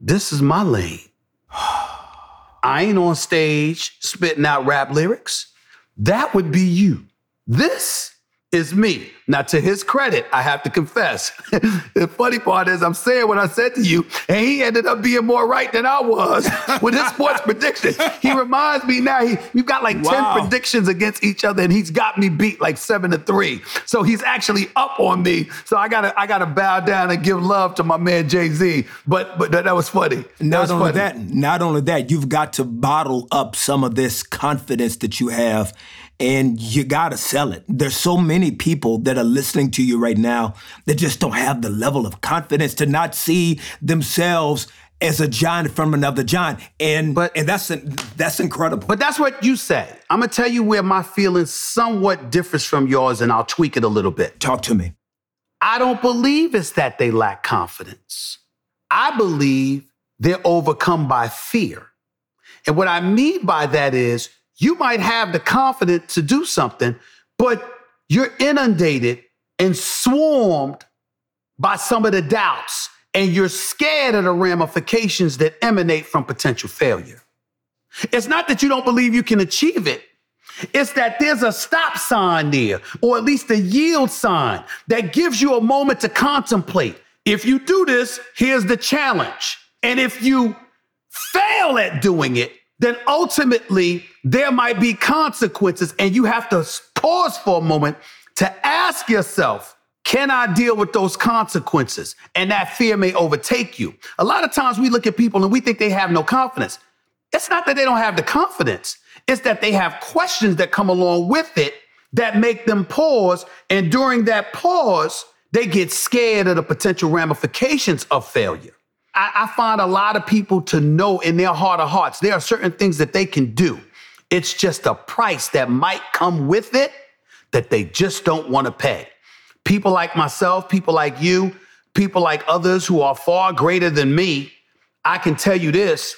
This is my lane. I ain't on stage spitting out rap lyrics. That would be you. This is me. Now, to his credit, I have to confess. the funny part is, I'm saying what I said to you, and he ended up being more right than I was with his sports prediction. He reminds me now, he, we've got like Wow. 10 predictions against each other, and he's got me beat like seven to three. So he's actually up on me. So I gotta, I gotta bow down and give love to my man Jay Z. But, but that, that was funny. That Not was only funny. that, not only that, you've got to bottle up some of this confidence that you have and you got to sell it. There's so many people that are listening to you right now that just don't have the level of confidence to not see themselves as a giant from another giant. And But- and that's that's incredible. But that's what you say. I'm gonna tell you where my feelings somewhat differs from yours, and I'll tweak it a little bit. talk to me. I don't believe it's that they lack confidence. I believe they're overcome by fear. And what I mean by that is you might have the confidence to do something, but you're inundated and swarmed by some of the doubts, and you're scared of the ramifications that emanate from potential failure. It's not that you don't believe you can achieve it. It's that there's a stop sign there, or at least a yield sign that gives you a moment to contemplate. If you do this, here's the challenge. And if you fail at doing it, then ultimately there might be consequences, and you have to pause for a moment to ask yourself, can I deal with those consequences? And that fear may overtake you. A lot of times we look at people and we think they have no confidence. It's not that they don't have the confidence, it's that they have questions that come along with it that make them pause. And during that pause, they get scared of the potential ramifications of failure. I, I find a lot of people to know in their heart of hearts there are certain things that they can do. It's just a price that might come with it that they just don't want to pay. People like myself, people like you, people like others who are far greater than me, I can tell you this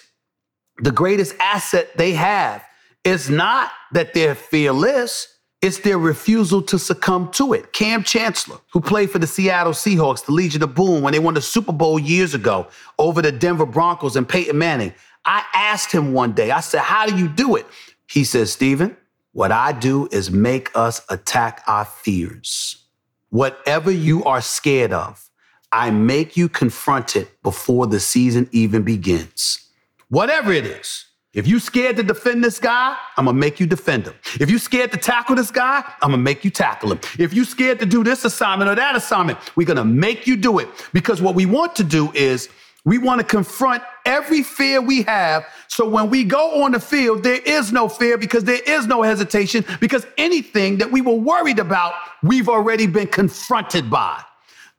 the greatest asset they have is not that they're fearless, it's their refusal to succumb to it. Kam Chancellor, who played for the Seattle Seahawks, the Legion of Boom, when they won the Super Bowl years ago over the Denver Broncos and Peyton Manning, I asked him one day, I said, How do you do it? He says, Stephen, what I do is make us attack our fears. Whatever you are scared of, I make you confront it before the season even begins. Whatever it is. If you scared to defend this guy, I'm gonna make you defend him. If you scared to tackle this guy, I'm gonna make you tackle him. If you scared to do this assignment or that assignment, we're gonna make you do it. Because what we want to do is we want to confront every fear we have. So when we go on the field, there is no fear because there is no hesitation because anything that we were worried about, we've already been confronted by.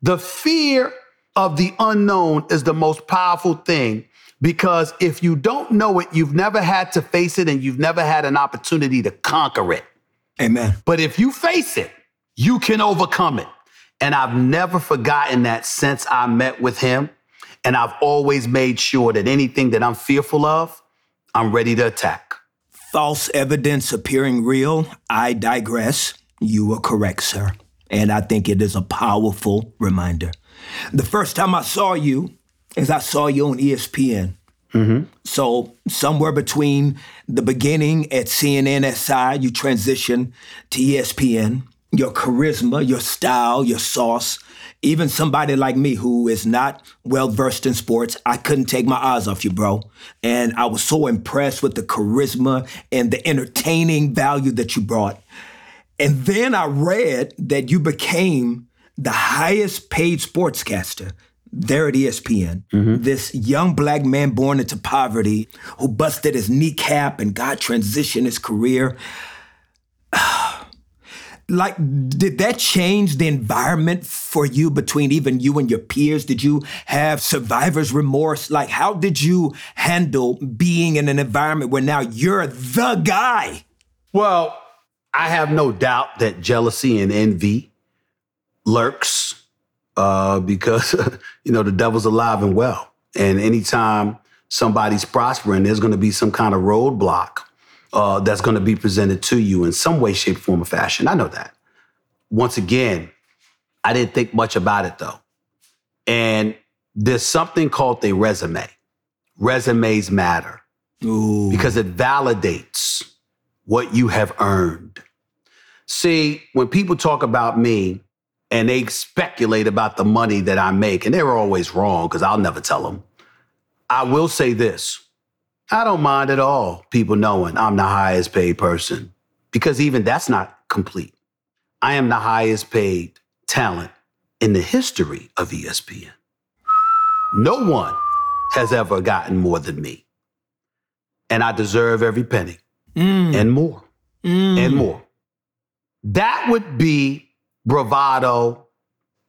The fear of the unknown is the most powerful thing because if you don't know it, you've never had to face it and you've never had an opportunity to conquer it. Amen. But if you face it, you can overcome it. And I've never forgotten that since I met with him. And I've always made sure that anything that I'm fearful of, I'm ready to attack. False evidence appearing real. I digress. You are correct, sir. And I think it is a powerful reminder. The first time I saw you is I saw you on ESPN. Mm-hmm. So somewhere between the beginning at CNN SI, you transition to ESPN. Your charisma, your style, your sauce. Even somebody like me who is not well versed in sports, I couldn't take my eyes off you, bro. And I was so impressed with the charisma and the entertaining value that you brought. And then I read that you became the highest paid sportscaster there at ESPN. Mm-hmm. This young black man born into poverty who busted his kneecap and God transitioned his career. like, did that change the environment for you between even you and your peers? Did you have survivor's remorse? Like, how did you handle being in an environment where now you're the guy? Well, I have no doubt that jealousy and envy lurks uh, because, you know, the devil's alive and well. And anytime somebody's prospering, there's going to be some kind of roadblock uh, that's going to be presented to you in some way, shape, form, or fashion. I know that. Once again, I didn't think much about it though. And there's something called a resume. Resumes matter Ooh. because it validates what you have earned. See, when people talk about me and they speculate about the money that I make, and they're always wrong because I'll never tell them. I will say this I don't mind at all people knowing I'm the highest paid person because even that's not complete. I am the highest paid talent in the history of ESPN. No one has ever gotten more than me. And I deserve every penny mm. and more mm. and more. That would be bravado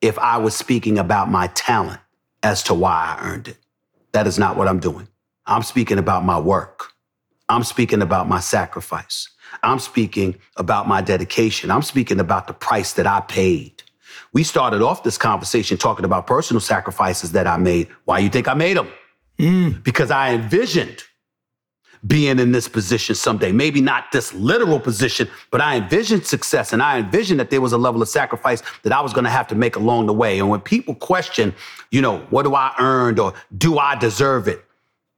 if I was speaking about my talent as to why I earned it. That is not what I'm doing. I'm speaking about my work. I'm speaking about my sacrifice. I'm speaking about my dedication. I'm speaking about the price that I paid. We started off this conversation talking about personal sacrifices that I made. Why you think I made them? Mm. Because I envisioned being in this position someday. Maybe not this literal position, but I envisioned success and I envisioned that there was a level of sacrifice that I was going to have to make along the way. And when people question, you know, what do I earn or do I deserve it?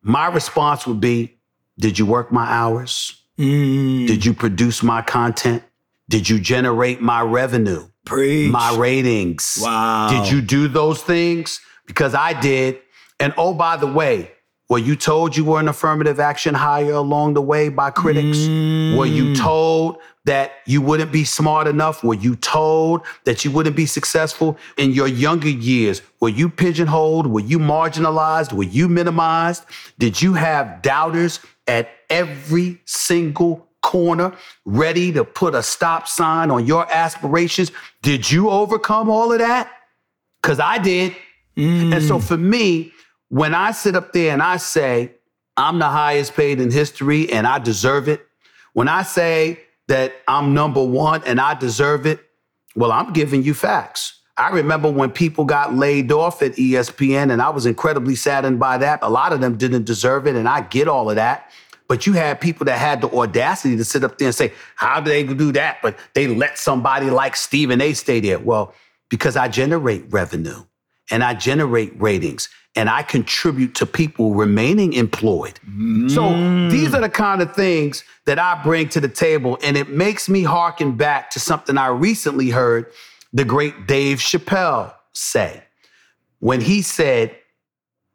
My response would be, did you work my hours? Mm. Did you produce my content? Did you generate my revenue? Preach. My ratings? Wow. Did you do those things? Because I did. And oh, by the way, were you told you were an affirmative action hire along the way by critics? Mm. Were you told that you wouldn't be smart enough? Were you told that you wouldn't be successful in your younger years? Were you pigeonholed? Were you marginalized? Were you minimized? Did you have doubters at every single corner ready to put a stop sign on your aspirations? Did you overcome all of that? Because I did. Mm. And so for me, when I sit up there and I say, I'm the highest paid in history and I deserve it, when I say that I'm number one and I deserve it, well, I'm giving you facts. I remember when people got laid off at ESPN, and I was incredibly saddened by that. A lot of them didn't deserve it, and I get all of that. But you had people that had the audacity to sit up there and say, How do they do that? But they let somebody like Stephen A stay there. Well, because I generate revenue and I generate ratings and I contribute to people remaining employed. So mm. these are the kind of things that I bring to the table. And it makes me hearken back to something I recently heard the great Dave Chappelle say when he said,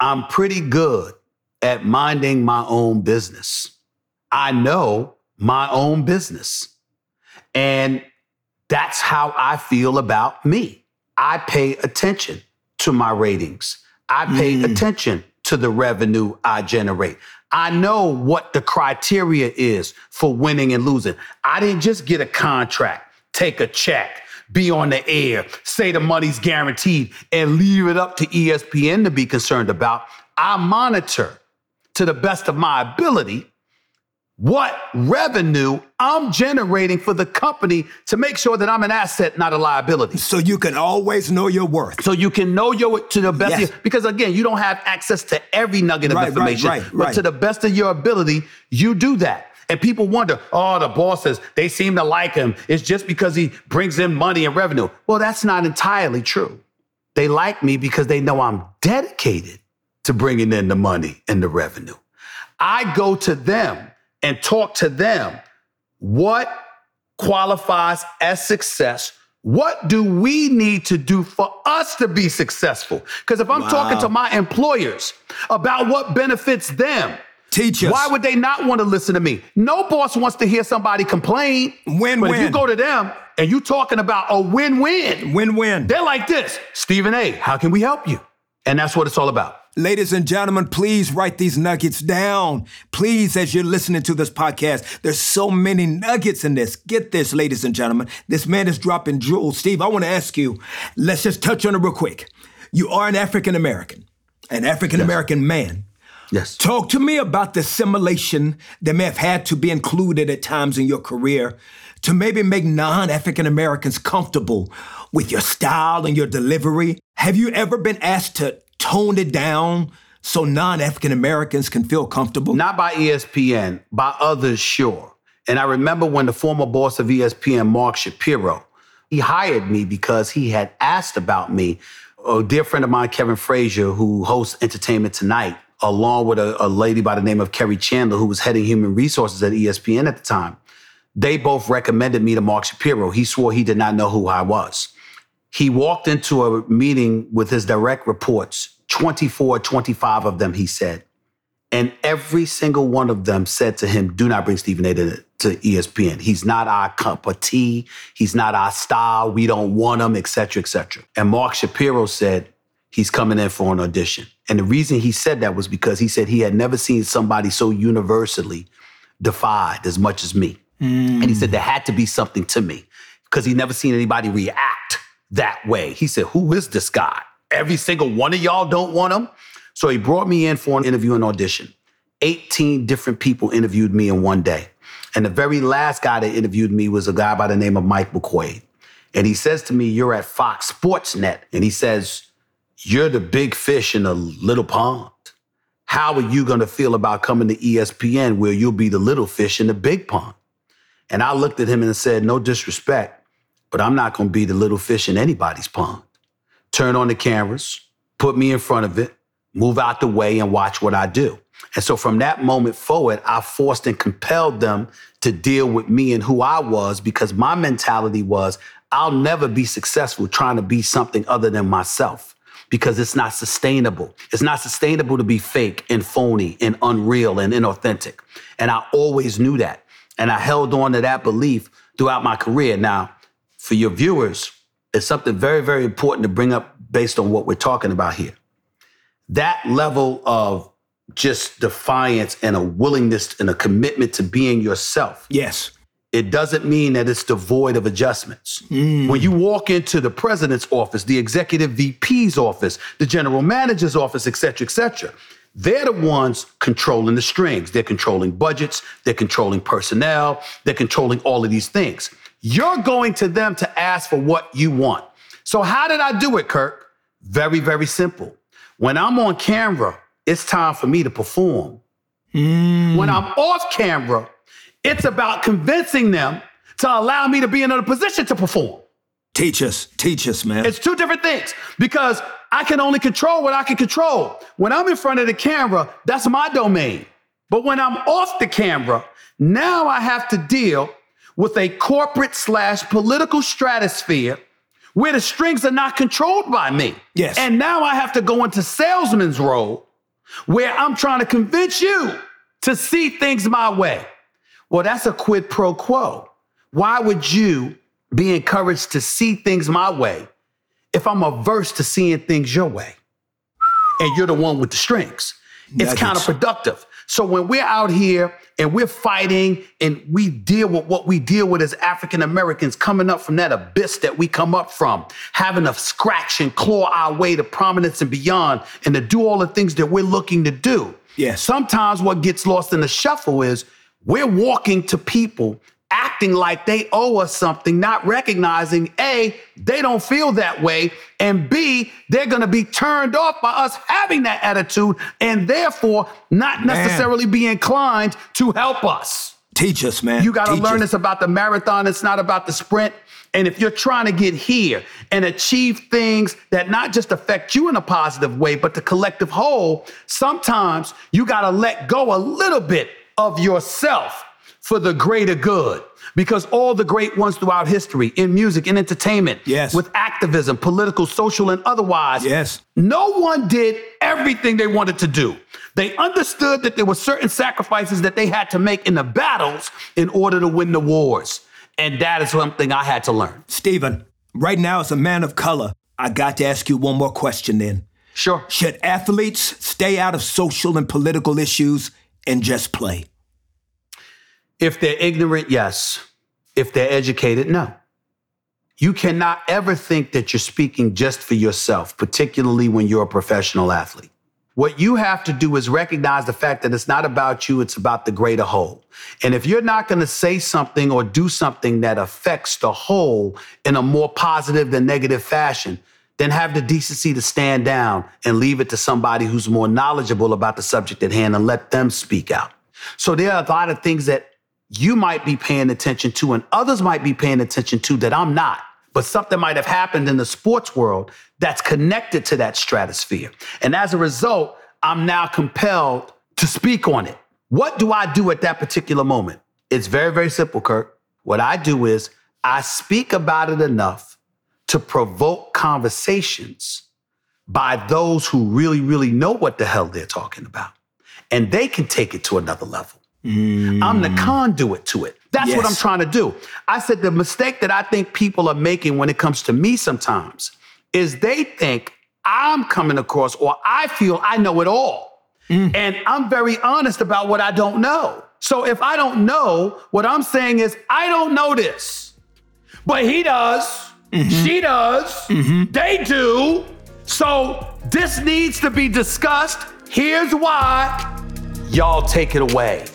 I'm pretty good at minding my own business. I know my own business. And that's how I feel about me. I pay attention to my ratings. I pay hmm. attention to the revenue I generate. I know what the criteria is for winning and losing. I didn't just get a contract, take a check, be on the air, say the money's guaranteed, and leave it up to ESPN to be concerned about. I monitor to the best of my ability what revenue I'm generating for the company to make sure that I'm an asset, not a liability. So you can always know your worth. So you can know your to the best of Yes. your, because again, you don't have access to every nugget of Right, right, information. right, But right. to the best of your ability, you do that. And people wonder, oh, the bosses, they seem to like him. It's just because he brings in money and revenue. Well, that's not entirely true. They like me because they know I'm dedicated to bringing in the money and the revenue. I go to them and talk to them. What qualifies as success? What do we need to do for us to be successful? Because if I'm talking to my employers about what benefits them, Teach us. why would they not want to listen to me? No boss wants to hear somebody complain. Win-win. If you go to them and you talking about a win-win, Win-win. they're like this, Stephen A, how can we help you? And that's what it's all about. Ladies and gentlemen, please write these nuggets down. Please, as you're listening to this podcast, there's so many nuggets in this. Get this, ladies and gentlemen. This man is dropping jewels. Steve, I want to ask you, let's just touch on it real quick. You are an African American, an African American man. Yes. Talk to me about the assimilation that may have had to be included at times in your career to maybe make non African Americans comfortable with your style and your delivery. Have you ever been asked to tone it down so non African Americans can feel comfortable? Not by ESPN, by others, sure. And I remember when the former boss of ESPN, Mark Shapiro, he hired me because he had asked about me. A dear friend of mine, Kevin Frazier, who hosts Entertainment Tonight, along with a, a lady by the name of Kerry Chandler, who was heading human resources at ESPN at the time, they both recommended me to Mark Shapiro. He swore he did not know who I was. He walked into a meeting with his direct reports, 24, 25 of them, he said. And every single one of them said to him, Do not bring Stephen A to, to ESPN. He's not our cup of tea. He's not our style. We don't want him, etc., cetera, et cetera. And Mark Shapiro said, He's coming in for an audition. And the reason he said that was because he said he had never seen somebody so universally defied as much as me. Mm. And he said there had to be something to me because he never seen anybody react that way. He said, Who is this guy? Every single one of y'all don't want him. So he brought me in for an interview and audition. 18 different people interviewed me in one day. And the very last guy that interviewed me was a guy by the name of Mike McQuaid. And he says to me, You're at Fox Sports Net. And he says, You're the big fish in a little pond. How are you going to feel about coming to ESPN where you'll be the little fish in the big pond? And I looked at him and said, No disrespect, but I'm not going to be the little fish in anybody's pond. Turn on the cameras, put me in front of it, move out the way, and watch what I do. And so from that moment forward, I forced and compelled them to deal with me and who I was because my mentality was I'll never be successful trying to be something other than myself because it's not sustainable. It's not sustainable to be fake and phony and unreal and inauthentic. And I always knew that. And I held on to that belief throughout my career. Now, for your viewers, it's something very, very important to bring up based on what we're talking about here. That level of just defiance and a willingness and a commitment to being yourself Yes. it doesn't mean that it's devoid of adjustments. Mm. When you walk into the president's office, the executive VP's office, the general manager's office, et cetera, et cetera, they're the ones controlling the strings. They're controlling budgets, they're controlling personnel, they're controlling all of these things. You're going to them to ask for what you want. So, how did I do it, Kirk? Very, very simple. When I'm on camera, it's time for me to perform. Hmm. When I'm off camera, it's about convincing them to allow me to be in a position to perform. Teach us. Teach us, man. It's two different things because I can only control what I can control. When I'm in front of the camera, that's my domain. But when I'm off the camera, now I have to deal with a corporate slash political stratosphere where the strings are not controlled by me. Yes. And now I have to go into salesman's role where I'm trying to convince you to see things my way. Well, that's a quid pro quo. Why would you be encouraged to see things my way if I'm averse to seeing things your way? And you're the one with the strings. It's counterproductive. So when we're out here and we're fighting and we deal with what we deal with as African Americans coming up from that abyss that we come up from, having to scratch and claw our way to prominence and beyond, and to do all the things that we're looking to do. Yeah. Sometimes what gets lost in the shuffle is we're walking to people acting like they owe us something, not recognizing A, they don't feel that way, and B, they're gonna be turned off by us having that attitude and therefore not necessarily be inclined to help us. Teach us, man. You gotta Teach learn us. it's about the marathon, it's not about the sprint. And if you're trying to get here and achieve things that not just affect you in a positive way, but the collective whole, sometimes you gotta let go a little bit of yourself for the greater good. Because all the great ones throughout history, in music, in entertainment, Yes. with activism, political, social, and otherwise, Yes. no one did everything they wanted to do. They understood that there were certain sacrifices that they had to make in the battles in order to win the wars. And that is something I had to learn. Stephen, right now, as a man of color, I got to ask you one more question then. Sure. Should athletes stay out of social and political issues and just play? If they're ignorant, yes. If they're educated, no. You cannot ever think that you're speaking just for yourself, particularly when you're a professional athlete. What you have to do is recognize the fact that it's not about you, it's about the greater whole. And if you're not going to say something or do something that affects the whole in a more positive than negative fashion, then have the decency to stand down and leave it to somebody who's more knowledgeable about the subject at hand and let them speak out. So there are a lot of things that you might be paying attention to and others might be paying attention to that I'm not. But something might have happened in the sports world that's connected to that stratosphere. And as a result, I'm now compelled to speak on it. What do I do at that particular moment? It's very, very simple, Kirk. What I do is I speak about it enough to provoke conversations by those who really, really know what the hell they're talking about. And they can take it to another level. I'm the mm. conduit to it. That's what I'm trying to do. I said the mistake that I think people are making when it comes to me sometimes is they think I'm coming across or I feel I know it all. Mm. And I'm very honest about what I don't know. So if I don't know, what I'm saying is I don't know this. But he does. Mm-hmm. She does. Mm-hmm. They do. So this needs to be discussed. Here's why. Y'all take it away.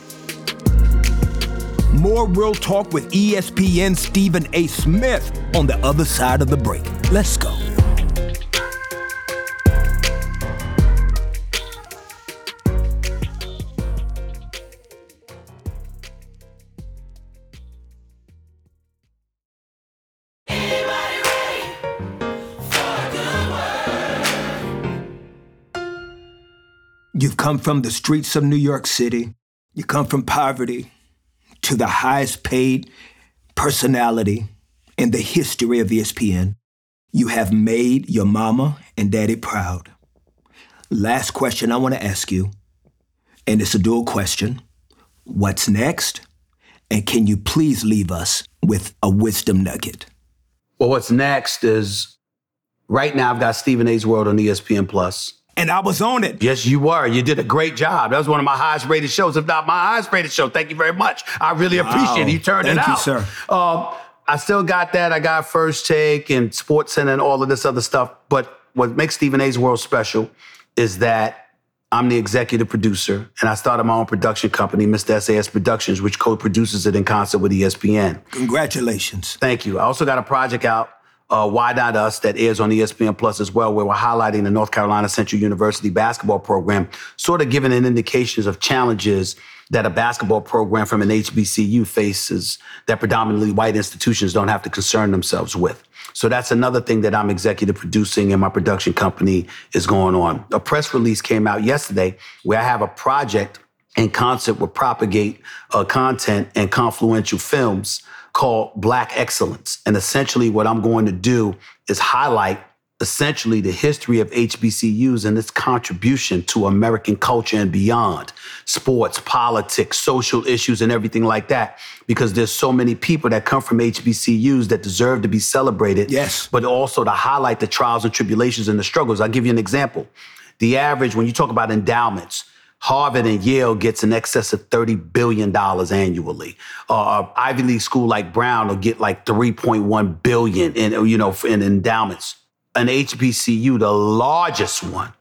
More real talk with ESPN Stephen A. Smith on the other side of the break. Let's go. You've come from the streets of New York City. You come from poverty to the highest paid personality in the history of ESPN. You have made your mama and daddy proud. Last question I want to ask you, and it's a dual question. What's next? And can you please leave us with a wisdom nugget? Well, what's next is right now I've got Stephen A's World on ESPN Plus. And I was on it. Yes, you were. You did a great job. That was one of my highest rated shows, if not my highest rated show. Thank you very much. I really appreciate it. You turned it Thank you, out. sir. Um, I still got that. I got First Take and Sports Center and all of this other stuff. But what makes Stephen A's World special is that I'm the executive producer, and I started my own production company, Mr. SAS Productions, which co-produces it in concert with ESPN. Congratulations. Thank you. I also got a project out, uh, Why Not Us, that airs on ESPN Plus as well, where we're highlighting the North Carolina Central University basketball program, sort of giving an indications of challenges that a basketball program from an HBCU faces that predominantly white institutions don't have to concern themselves with. So that's another thing that I'm executive producing and my production company is going on. A press release came out yesterday where I have a project in concert with Propagate uh, Content and Confluential Films called Black Excellence. And essentially, what I'm going to do is highlight essentially the history of HBCUs and its contribution to American culture and beyond sports, politics, social issues, and everything like that. Because there's so many people that come from HBCUs that deserve to be celebrated. Yes. But also to highlight the trials and tribulations and the struggles. I'll give you an example. The average, when you talk about endowments, Harvard and Yale gets in excess of $30 billion annually. Uh, a Ivy League school like Brown will get like 3.1 billion in, you know, in endowments. An HBCU, the largest one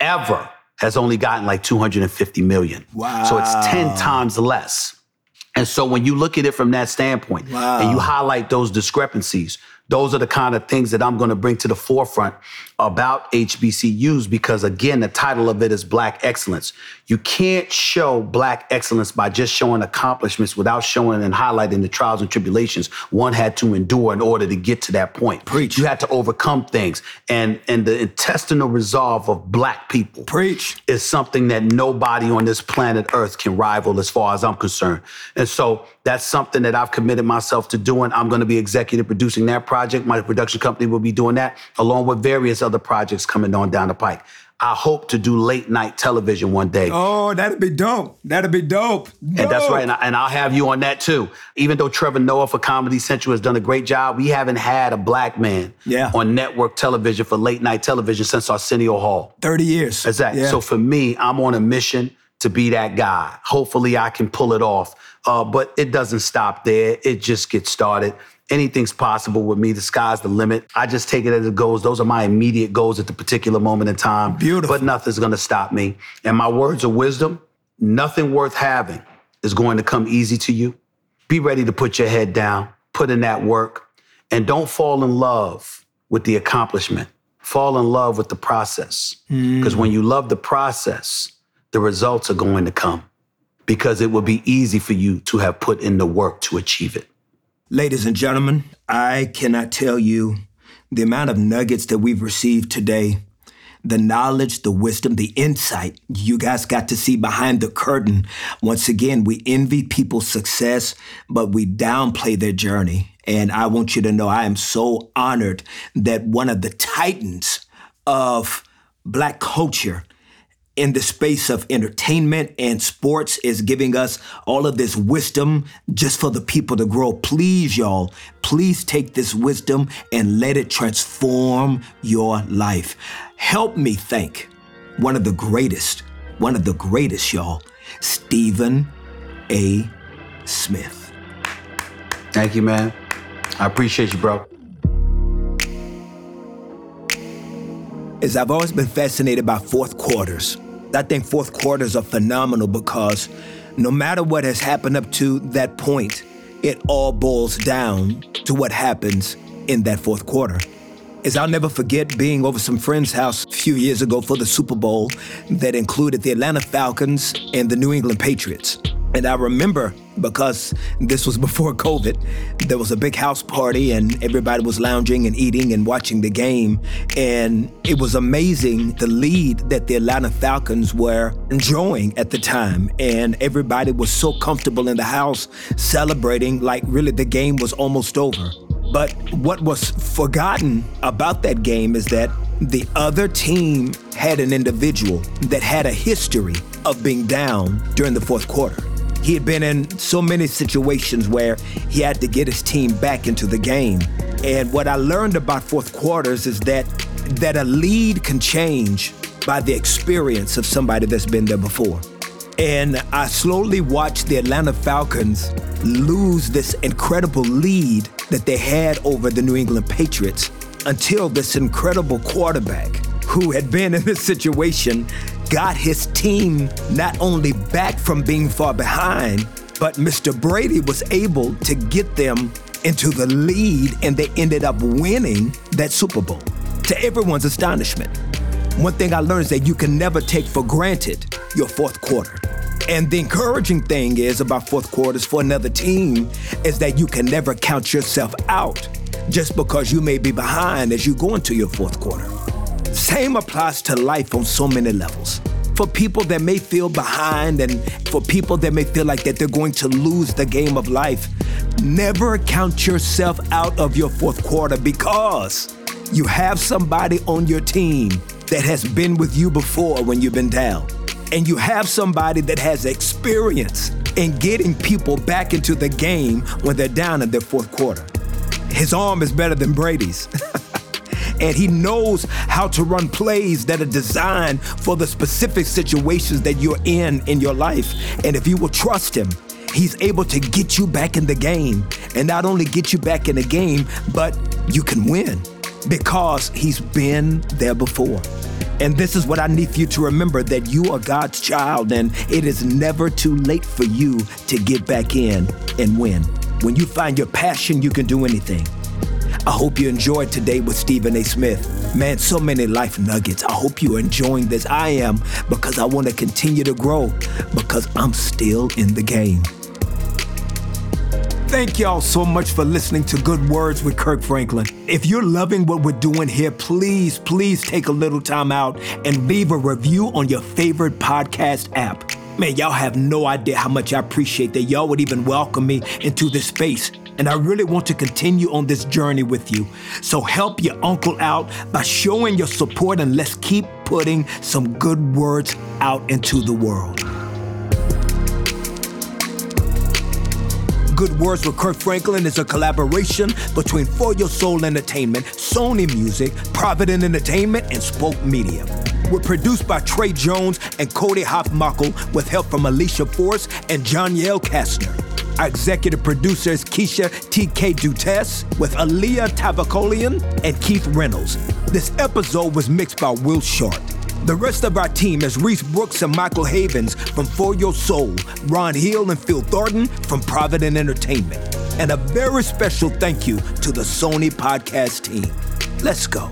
ever, has only gotten like 250 million. Wow. So it's 10 times less. And so when you look at it from that standpoint and you highlight those discrepancies, those are the kind of things that I'm going to bring to the forefront about HBCUs because, again, the title of it is Black Excellence. You can't show Black excellence by just showing accomplishments without showing and highlighting the trials and tribulations one had to endure in order to get to that point. Preach. You had to overcome things. And, and the intestinal resolve of Black people Preach. is something that nobody on this planet Earth can rival as far as I'm concerned. And so that's something that I've committed myself to doing. I'm going to be executive producing that project. My production company will be doing that, along with various other projects coming on down the pike. I hope to do late night television one day. Oh, that'd be dope. That'd be dope. And that's right. And, I, and I'll have you on that too. Even though Trevor Noah for Comedy Central has done a great job, we haven't had a black man Yeah. on network television for late night television since Arsenio Hall. 30 years. Exactly. Yeah. So for me, I'm on a mission to be that guy. Hopefully, I can pull it off. Uh, but it doesn't stop there. It just gets started. Anything's possible with me. The sky's the limit. I just take it as it goes. Those are my immediate goals at the particular moment in time. Beautiful. But nothing's going to stop me. And my words of wisdom nothing worth having is going to come easy to you. Be ready to put your head down, put in that work, and don't fall in love with the accomplishment. Fall in love with the process. Hmm. Because when you love the process, the results are going to come because it will be easy for you to have put in the work to achieve it. Ladies and gentlemen, I cannot tell you the amount of nuggets that we've received today the knowledge, the wisdom, the insight. You guys got to see behind the curtain. Once again, we envy people's success, but we downplay their journey. And I want you to know I am so honored that one of the titans of black culture in the space of entertainment and sports is giving us all of this wisdom just for the people to grow. Please, y'all, please take this wisdom and let it transform your life. Help me thank one of the greatest, one of the greatest, y'all, Stephen A. Smith. Thank you, man. I appreciate you, bro. As I've always been fascinated by fourth quarters. I think fourth quarters are phenomenal because no matter what has happened up to that point, it all boils down to what happens in that fourth quarter. As I'll never forget being over some friend's house a few years ago for the Super Bowl that included the Atlanta Falcons and the New England Patriots. And I remember because this was before COVID, there was a big house party and everybody was lounging and eating and watching the game. And it was amazing the lead that the Atlanta Falcons were enjoying at the time. And everybody was so comfortable in the house celebrating like really the game was almost over. But what was forgotten about that game is that the other team had an individual that had a history of being down during the fourth quarter. He had been in so many situations where he had to get his team back into the game. And what I learned about fourth quarters is that that a lead can change by the experience of somebody that's been there before. And I slowly watched the Atlanta Falcons lose this incredible lead that they had over the New England Patriots until this incredible quarterback who had been in this situation got his team not only back from being far behind, but Mr. Brady was able to get them into the lead and they ended up winning that Super Bowl to everyone's astonishment. One thing I learned is that you can never take for granted your fourth quarter. And the encouraging thing is about fourth quarters for another team is that you can never count yourself out just because you may be behind as you go into your fourth quarter. Same applies to life on so many levels. For people that may feel behind and for people that may feel like that they're going to lose the game of life, never count yourself out of your fourth quarter because you have somebody on your team that has been with you before when you've been down. And you have somebody that has experience in getting people back into the game when they're down in their fourth quarter. His arm is better than Brady's. and he knows how to run plays that are designed for the specific situations that you're in in your life. And if you will trust him, he's able to get you back in the game and not only get you back in the game, but you can win because he's been there before. And this is what I need for you to remember that you are God's child and it is never too late for you to get back in and win. When you find your passion, you can do anything. I hope you enjoyed today with Stephen A. Smith. Man, so many life nuggets. I hope you're enjoying this. I am because I want to continue to grow because I'm still in the game. Thank y'all so much for listening to Good Words with Kirk Franklin. If you're loving what we're doing here, please, please take a little time out and leave a review on your favorite podcast app. Man, y'all have no idea how much I appreciate that y'all would even welcome me into this space. And I really want to continue on this journey with you. So help your uncle out by showing your support and let's keep putting some good words out into the world. Good Words with Kirk Franklin is a collaboration between For Your Soul Entertainment, Sony Music, Provident Entertainment, and Spoke Media. We're produced by Trey Jones and Cody Hofmuckel with help from Alicia Force and Janielle Kastner. Our executive producer is Keisha T.K. Dutes with Aaliyah Tavakolian and Keith Reynolds. This episode was mixed by Will Short. The rest of our team is Reese Brooks and Michael Havens from For Your Soul, Ron Hill and Phil Thornton from Provident Entertainment. And a very special thank you to the Sony Podcast team. Let's go.